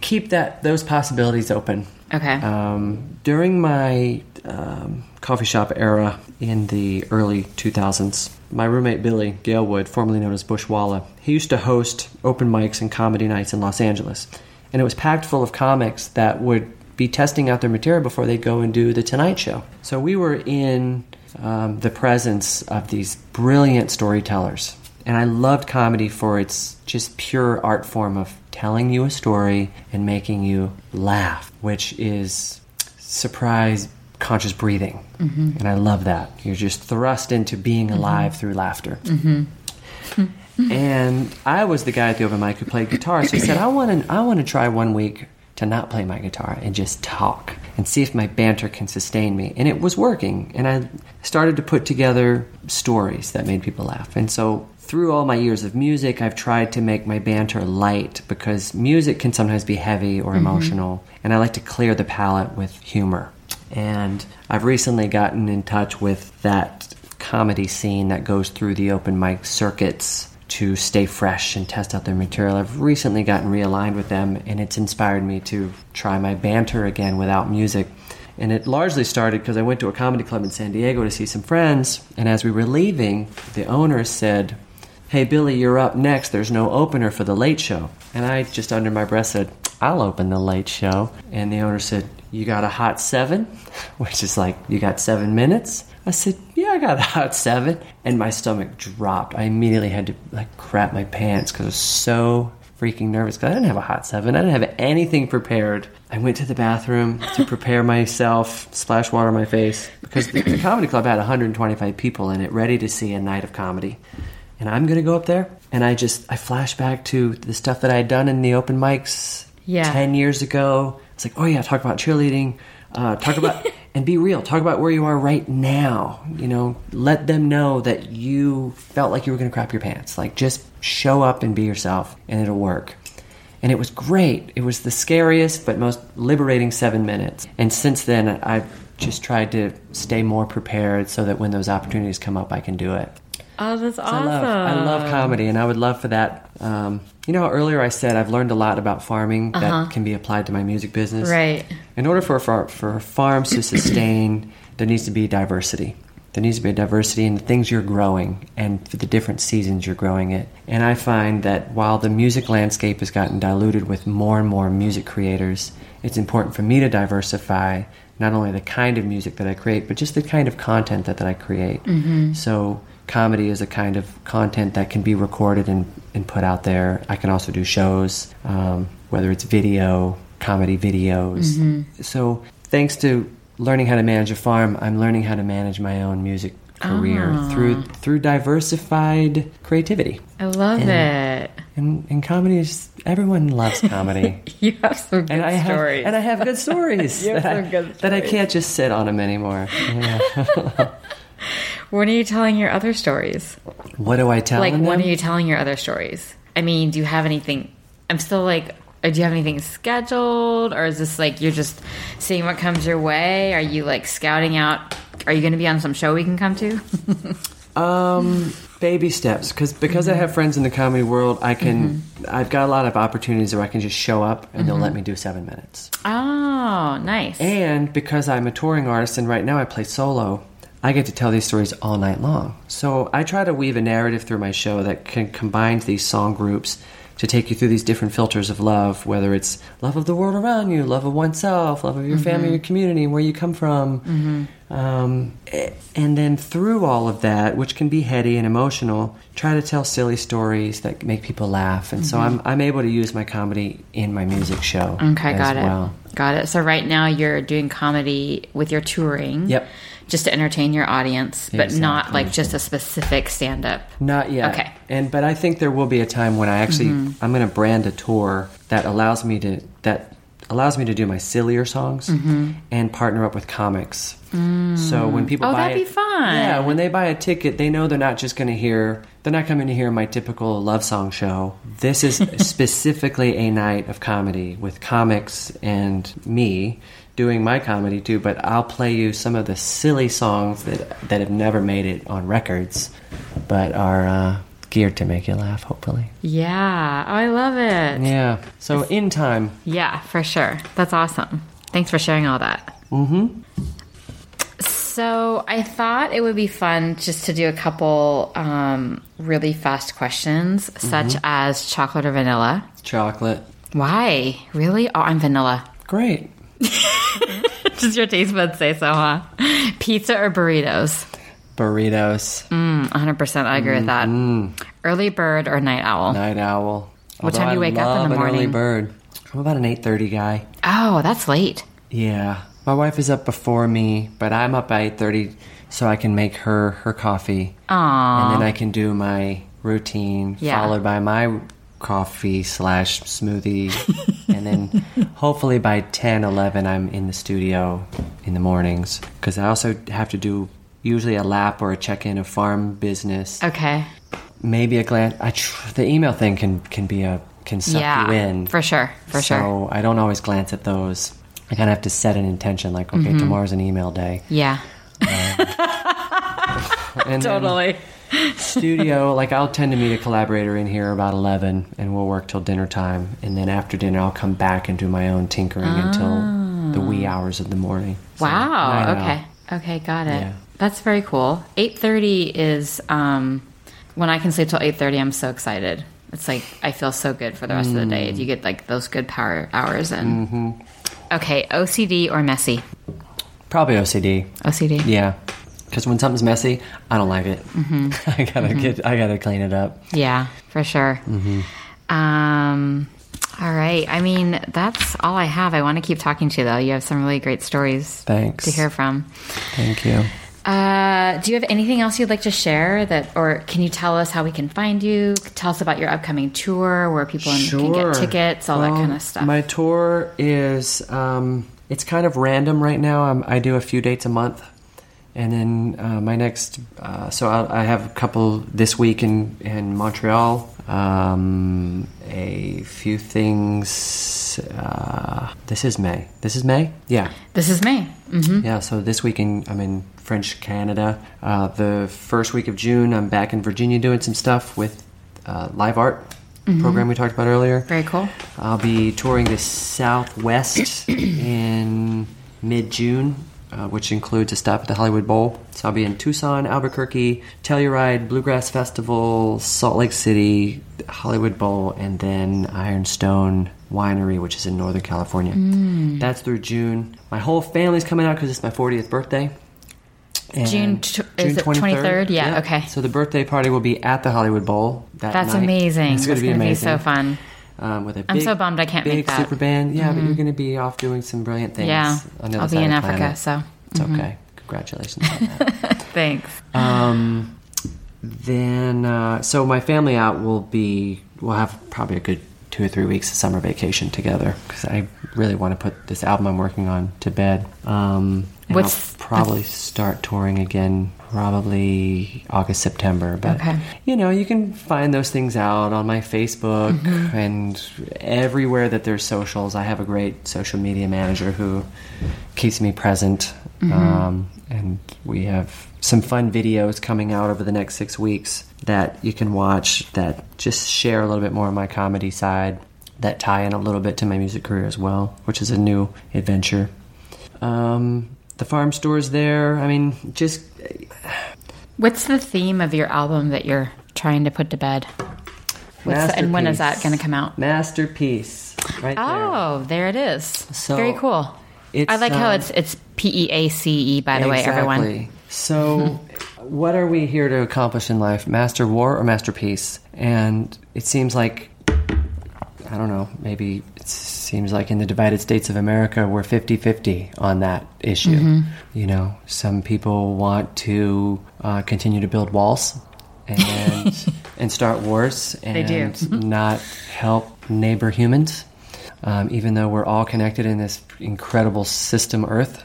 keep that those possibilities open. Okay. Um, during my um, coffee shop era in the early 2000s, my roommate Billy Galewood, formerly known as Bushwalla, he used to host open mics and comedy nights in Los Angeles, and it was packed full of comics that would be testing out their material before they'd go and do the Tonight Show. So we were in um, the presence of these brilliant storytellers. And I loved comedy for its just pure art form of telling you a story and making you laugh, which is surprise conscious breathing. Mm-hmm. And I love that. You're just thrust into being alive through laughter. and I was the guy at the open mic who played guitar. So I said, I want to, I want to try one week to not play my guitar and just talk and see if my banter can sustain me. And it was working. And I started to put together stories that made people laugh. And so through all my years of music, I've tried to make my banter light because music can sometimes be heavy or mm-hmm. emotional. And I like to clear the palate with humor. And I've recently gotten in touch with that comedy scene that goes through the open mic circuits to stay fresh and test out their material. I've recently gotten realigned with them, and it's inspired me to try my banter again without music. And it largely started because I went to a comedy club in San Diego to see some friends, and as we were leaving, the owner said, Hey Billy, you're up next. There's no opener for the late show. And I just under my breath said, I'll open the late show. And the owner said, You got a hot seven? Which is like, You got seven minutes? I said, Yeah, I got a hot seven. And my stomach dropped. I immediately had to like crap my pants because I was so freaking nervous because I didn't have a hot seven. I didn't have anything prepared. I went to the bathroom to prepare myself, splash water on my face because the, the comedy club had 125 people in it ready to see a night of comedy and I'm gonna go up there. And I just I flash back to the stuff that I had done in the open mics Yeah. ten years ago. It's like, oh yeah, talk about cheerleading. Uh, talk about and be real. Talk about where you are right now. You know, let them know that you felt like you were going to crap your pants. Like just show up and be yourself, and it'll work. And it was great. It was the scariest but most liberating seven minutes. And since then, I've just tried to stay more prepared so that when those opportunities come up, I can do it. Oh, that's So awesome. I love, I love comedy, and I would love for that. Um, you know, earlier I said I've learned a lot about farming that can be applied to my music business. Right. In order for for, for farms to sustain, there needs to be diversity. There needs to be a diversity in the things you're growing and for the different seasons you're growing it. And I find that while the music landscape has gotten diluted with more and more music creators, it's important for me to diversify not only the kind of music that I create, but just the kind of content that, that I create. So comedy is a kind of content that can be recorded and, and put out there. I can also do shows, um, whether it's video, comedy videos. So thanks to learning how to manage a farm, I'm learning how to manage my own music career through through diversified creativity. I love it. And, and comedy is everyone loves comedy. You have some good And I have stories. and I have good stories, You have that, some I, good that I can't just sit on them anymore. Yeah. When are you telling your other stories? what do I tell like, them? when are you telling your other stories? I mean, do you have anything? I'm still like, uh, do you have anything scheduled, or is this like you're just seeing what comes your way? Are you like scouting out? Are you going to be on some show we can come to? Um, baby steps, because because I have friends in the comedy world, I can I've got a lot of opportunities where I can just show up and they'll let me do seven minutes. oh, nice. And because I'm a touring artist and right now I play solo, I get to tell these stories all night long. So I try to weave a narrative through my show that can combine these song groups to take you through these different filters of love, whether it's love of the world around you, love of oneself, love of your family, mm-hmm. your community, where you come from. Mm-hmm. Um, and then through all of that, which can be heady and emotional, try to tell silly stories that make people laugh. And so mm-hmm. I'm, I'm able to use my comedy in my music show. Okay, got it. well. Got it. So right now you're doing comedy with your touring. Yep. Just to entertain your audience, but not like just a specific stand up. Not yet. Okay. And but I think there will be a time when I actually mm-hmm. I'm going to brand a tour that allows me to that allows me to do my sillier songs mm-hmm. and partner up with comics. Mm. So when people Oh, buy that'd it- be fun. Yeah, when they buy a ticket, they know they're not just going to hear they're not coming to hear my typical love song show. This is specifically a night of comedy with comics and me doing my comedy too, but I'll play you some of the silly songs that that have never made it on records, but are uh, geared to make you laugh. Hopefully, Yeah. Oh, I love it. yeah. So in time, Yeah, for sure. That's awesome. Thanks for sharing all that. Mm-hmm. So I thought it would be fun just to do a couple um, really fast questions, such as chocolate or vanilla. chocolate, Why? Really? Oh, I'm vanilla. great. Does your taste buds say so, huh? Pizza or burritos? Burritos, Mm, 100%. I agree with that. Early bird or night owl? night owl. What time do you I wake up in the an Early bird. I'm about an eight thirty guy. Oh, that's late. Yeah, my wife is up before me, but I'm up by eight thirty, so I can make her her coffee, Aww. and then I can do my routine, Yeah. followed by my coffee slash smoothie, and then hopefully by 10, 11, I'm in the studio in the mornings because I also have to do usually a lap or a check in of farm business, Okay. maybe a glance. I tr- the email thing can can be a can suck yeah. you in For sure. For so sure. I don't always glance at those. I kind of have to set an intention, like, okay, Mm-hmm. tomorrow's an email day. Yeah. And then studio, like, I'll tend to meet a collaborator in here about 11, and we'll work till dinner time. And then after dinner, I'll come back and do my own tinkering until the wee hours of the morning. So, Wow. Okay. Okay. Got it. Yeah. That's very cool. Eight thirty is um, when I can sleep till eight thirty. I'm so excited. It's like I feel so good for the rest of the day. Mm. You get like those good power hours in. Mm-hmm. Okay. OCD or messy? Probably OCD. OCD. Yeah. Because when something's messy, I don't like it. Mm-hmm. I gotta get, I gotta clean it up. Yeah, for sure. Um, all right. I mean, that's all I have. I want to keep talking to you, though. You have some really great stories Thanks. to hear from. Thank you. Uh, do you have anything else you'd like to share that, or can you tell us how we can find you? Tell us about your upcoming tour, where people can get tickets, all that kind of stuff. My tour is um, it's kind of random right now. I'm, I do a few dates a month, and then uh, my next. Uh, so I'll, I have a couple this week in in Montreal. Um, a few things. Uh, this is May. This is May. Yeah, This is me. hmm yeah. So this week in, I'm in French Canada. Uh, the first week of June, I'm back in Virginia doing some stuff with uh, live art program we talked about earlier. Very cool. I'll be touring the Southwest in mid June, uh, which includes a stop at the Hollywood Bowl. So I'll be in Tucson, Albuquerque, Telluride, Bluegrass Festival, Salt Lake City, Hollywood Bowl, and then Ironstone Winery, which is in Northern California. That's through June. My whole family's coming out because it's my 40th birthday. And June tw- is it 23rd? Yeah, okay. So the birthday party will be at the Hollywood Bowl. That That's night. amazing. It's going to be amazing. so fun. Um, with a I'm big, so bummed I can't big make that. Mm-hmm. super band. Yeah, but you're going to be off doing some brilliant things. Yeah, on the I'll be in Africa, planet. so mm-hmm. it's okay. Congratulations. on that. thanks. um, then, uh, so my family out will be. We'll have probably a good two or three weeks of summer vacation together because I really want to put this album I'm working on to bed. Um, and What's I'll probably start touring again probably August September. But Okay. you know, you can find those things out on my Facebook and everywhere that there's socials. I have a great social media manager who keeps me present. Um, and we have some fun videos coming out over the next six weeks that you can watch that just share a little bit more of my comedy side that tie in a little bit to my music career as well, which is a new adventure. Um, the farm store's there. I mean, just What's the theme of your album that you're trying to put to bed? What's the, and when is that going to come out? Masterpiece, right there. Oh, there it is. So, Very cool. it's, I like how um, it's it's P E A C E. By the way, everyone. So, what are we here to accomplish in life? Master war or masterpiece? And it seems like, I don't know, maybe it seems like in the divided states of America, we're 50 50 on that issue. Mm-hmm. You know, some people want to uh, continue to build walls. And and start wars and do. not help neighbor humans, um, even though we're all connected in this incredible system Earth.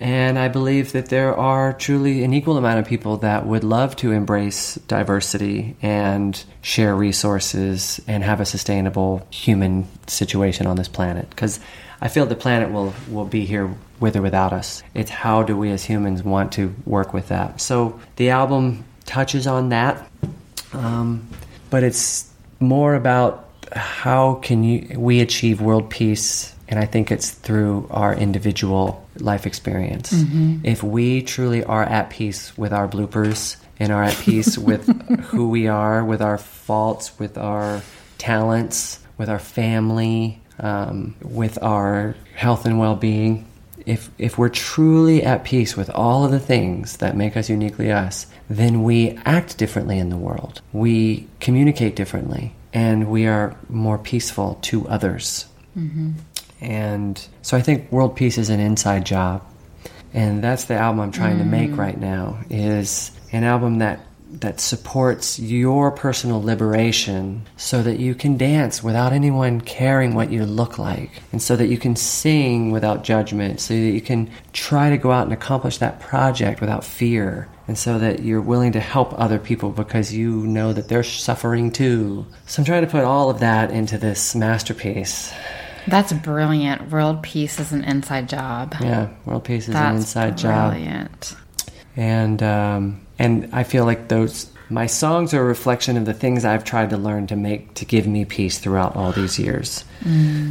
And I believe that there are truly an equal amount of people that would love to embrace diversity and share resources and have a sustainable human situation on this planet. Because I feel the planet will, will be here with or without us. It's how do we as humans want to work with that. So the album touches on that, um, but it's more about how can you, we achieve world peace and i think it's through our individual life experience if we truly are at peace with our bloopers and are at peace with who we are with our faults with our talents with our family um, with our health and well-being if if we're truly at peace with all of the things that make us uniquely us, then we act differently in the world. We communicate differently, and we are more peaceful to others. And so I think world peace is an inside job, and that's the album I'm trying to make mm. right now. Is an album that that supports your personal liberation so that you can dance without anyone caring what you look like and so that you can sing without judgment so that you can try to go out and accomplish that project without fear and so that you're willing to help other people because you know that they're suffering too. So i'm trying to put all of that into this masterpiece That's brilliant. World peace is an inside job. yeah world peace is That's an inside job brilliant. and um, and I feel like those my songs are a reflection of the things I've tried to learn to make to give me peace throughout all these years,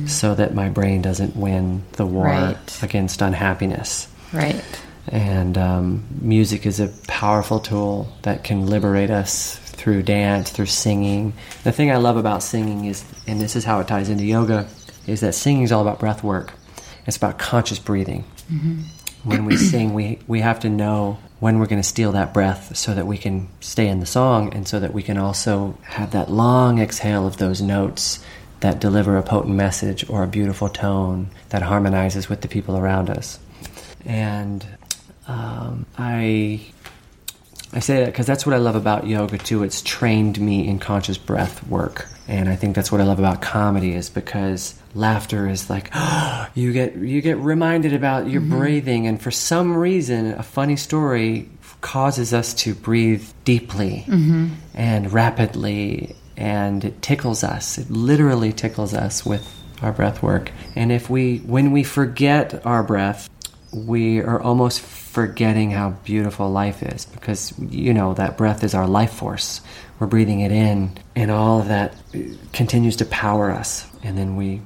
so that my brain doesn't win the war Right. against unhappiness. Right. And um, music is a powerful tool that can liberate us through dance, through singing. The thing I love about singing is, and this is how it ties into yoga, is that singing is all about breath work. It's about conscious breathing. When we sing, we, we have to know when we're going to steal that breath so that we can stay in the song and so that we can also have that long exhale of those notes that deliver a potent message or a beautiful tone that harmonizes with the people around us. And um, I I say that because that's what I love about yoga too. It's trained me in conscious breath work And I think that's what I love about comedy is because laughter is like you get you get reminded about your mm-hmm. breathing and for some reason a funny story causes us to breathe deeply mm-hmm. and rapidly and it tickles us. It literally tickles us with our breath work. And if we when we forget our breath, we are almost forgetting how beautiful life is because you know that breath is our life force. We're breathing it in, and all of that continues to power us. And then we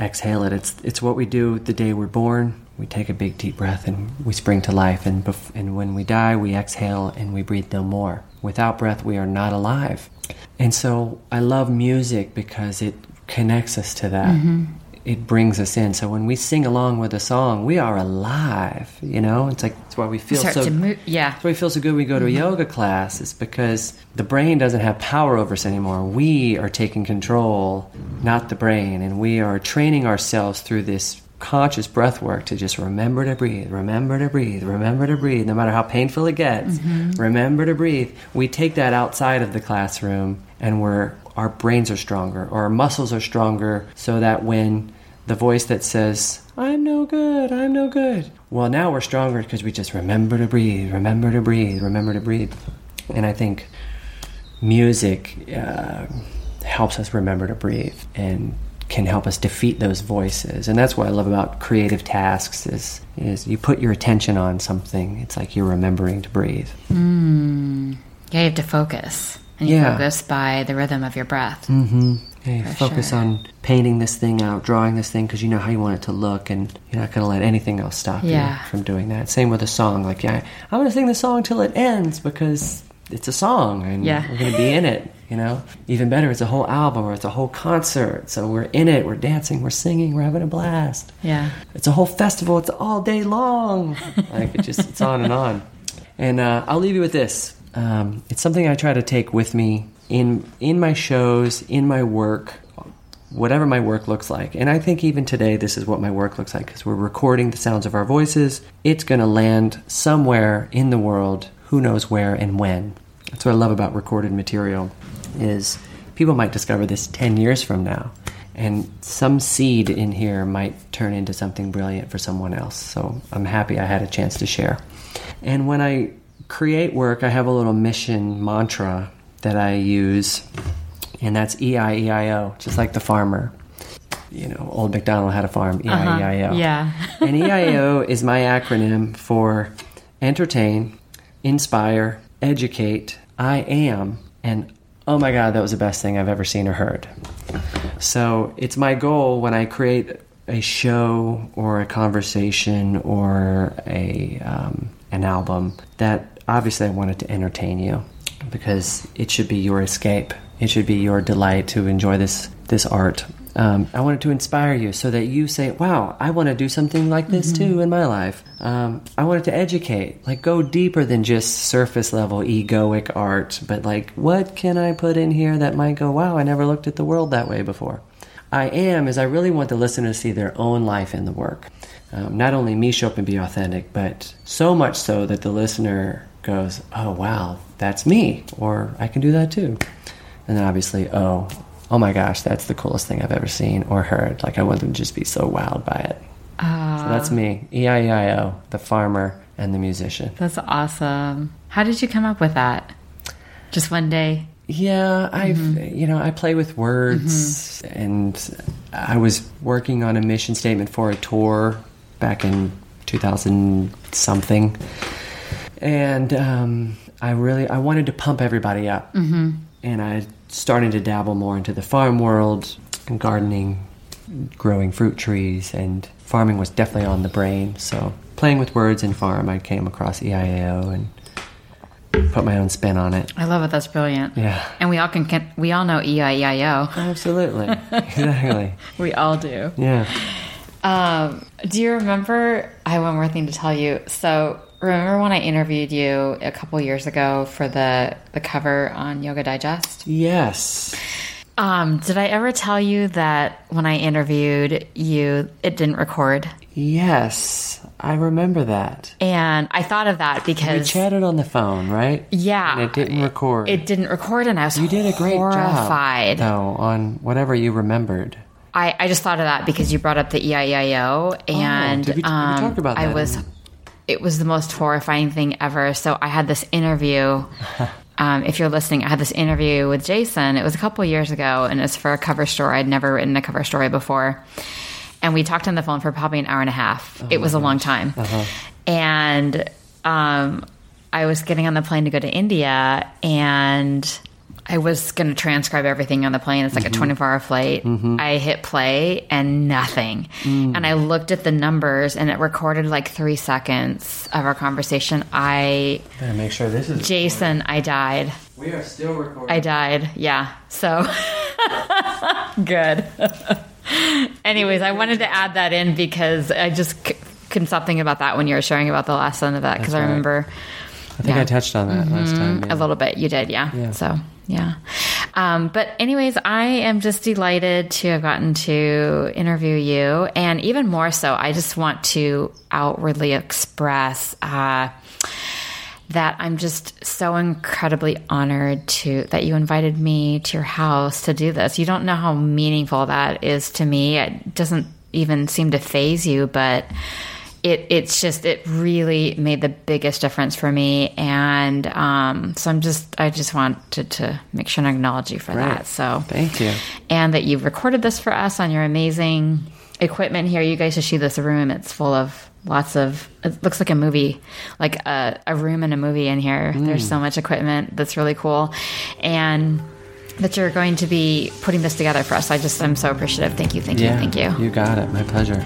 exhale it. It's it's what we do the day we're born. We take a big deep breath and we spring to life. And bef- and when we die, we exhale and we breathe no more. Without breath, we are not alive. And so I love music because it connects us to that mm-hmm. It brings us in. So when we sing along with a song, we are alive. You know, it's like it's why we feel so. move. Yeah. That's why we feel so good. We go to a yoga class. It's because the brain doesn't have power over us anymore. We are taking control, not the brain, and we are training ourselves through this conscious breath work to just remember to breathe, remember to breathe, remember to breathe, no matter how painful it gets. Mm-hmm. Remember to breathe. We take that outside of the classroom, and we're our brains are stronger, or our muscles are stronger, so that when the voice that says, I'm no good, I'm no good. Well, now we're stronger because we just remember to breathe, remember to breathe, remember to breathe. And I think music uh, helps us remember to breathe and can help us defeat those voices. And that's what I love about creative tasks is, is you put your attention on something. It's like you're remembering to breathe. Yeah, you have to focus. And you Yeah. focus by the rhythm of your breath. Mm-hmm. Yeah, focus sure. on painting this thing out, drawing this thing because you know how you want it to look, and you're not going to let anything else stop Yeah. you from doing that. Same with a song. Like, yeah, I'm going to sing the song till it ends because it's a song and Yeah. we're going to be in it. You know, even better, it's a whole album or it's a whole concert. So we're in it, we're dancing, we're singing, we're having a blast. Yeah. It's a whole festival. It's all day long. Like it just it's on and on. And uh, I'll leave you with this. Um, it's something I try to take with me in in my shows, in my work, whatever my work looks like. And I think even today, this is what my work looks like because we're recording the sounds of our voices. It's going to land somewhere in the world. Who knows where and when? That's what I love about recorded material. Is people might discover this ten years from now and some seed in here might turn into something brilliant for someone else. So I'm happy I had a chance to share. And when I create work, I have a little mission mantra that I use, and that's E I E I O, just like the farmer. You know, old MacDonald had a farm, E I E I O. Uh-huh. Yeah. and EIO is my acronym for entertain, inspire, educate, I am, and oh my God, that was the best thing I've ever seen or heard. So it's my goal when I create a show or a conversation or a um, an album that obviously I want it to entertain you because it should be your escape. It should be your delight to enjoy this this art. Um, I wanted to inspire you so that you say, "Wow, I want to do something like this too in my life." Um, I wanted to educate, like go deeper than just surface level egoic art, but like, what can I put in here that might go, "Wow, I never looked at the world that way before." I am is I really want the listener to see their own life in the work. Um, not only me show up and be authentic, but so much so that the listener goes, "Oh wow, that's me," or "I can do that too." And then obviously, "Oh, oh my gosh, that's the coolest thing I've ever seen or heard." Like I want them to just be so wowed by it. so ah. that's me, E I E I O, the farmer and the musician. That's awesome. How did you come up with that? Just one day? Yeah, I've mm-hmm. you know I play with words, mm-hmm. and I was working on a mission statement for a tour back in 2000 something, and um, I really I wanted to pump everybody up, mm-hmm. and I started to dabble more into the farm world and gardening, growing fruit trees, and farming was definitely on the brain. So playing with words and farm, I came across EIAO and put my own spin on it. I love it. That's brilliant. Yeah. And we all can, can we all know E E-I-E-I-O. Absolutely. exactly. We all do. Yeah. Um, do you remember? I have one more thing to tell you. So, remember when I interviewed you a couple years ago for the the cover on Yoga Digest? Yes. Um, did I ever tell you that when I interviewed you, it didn't record? Yes. I remember that. And I thought of that because We chatted on the phone, right? Yeah. And it didn't record. it didn't record, and I was you did a great horrified. job, though, on whatever you remembered. I, I just thought of that because you brought up the EIEIO, and did we- um, I was, it was the most horrifying thing ever. So I had this interview. um, if you're listening, I had this interview with Jason. It was a couple years ago, and it's for a cover story. I'd never written a cover story before, and we talked on the phone for probably an hour and a half. it was a long time, and um, I was getting on the plane to go to India, and I was going to transcribe everything on the plane. It's like a mm-hmm. 24 hour flight. Mm-hmm. I hit play and nothing. Mm. And I looked at the numbers and it recorded like three seconds of our conversation. I, Better make sure this is. Jason, I died. We are still recording. I died. Yeah. So good. Anyways, I wanted to add that in because I just c- couldn't stop thinking about that when you were sharing about the last son of that because I remember I think yeah. I touched on that last mm-hmm. time. yeah. a little bit. You did, yeah. Yeah. So, yeah. Um, but, anyways, I am just delighted to have gotten to interview you. And even more so, I just want to outwardly express uh, that I'm just so incredibly honored to that you invited me to your house to do this. You don't know how meaningful that is to me. It doesn't even seem to phase you, but it it's just it really made the biggest difference for me. And um, so i'm just i just wanted to make sure and acknowledge you for Right. that. So Thank you. and that you've recorded this for us on your amazing equipment here. You guys should see this room. It's full of lots of it looks like a movie like a, a room in a movie in here. There's so much equipment that's really cool. And that you're going to be putting this together for us. I just i'm so appreciative. Thank you. Thank Yeah. you thank you. You got it. My pleasure.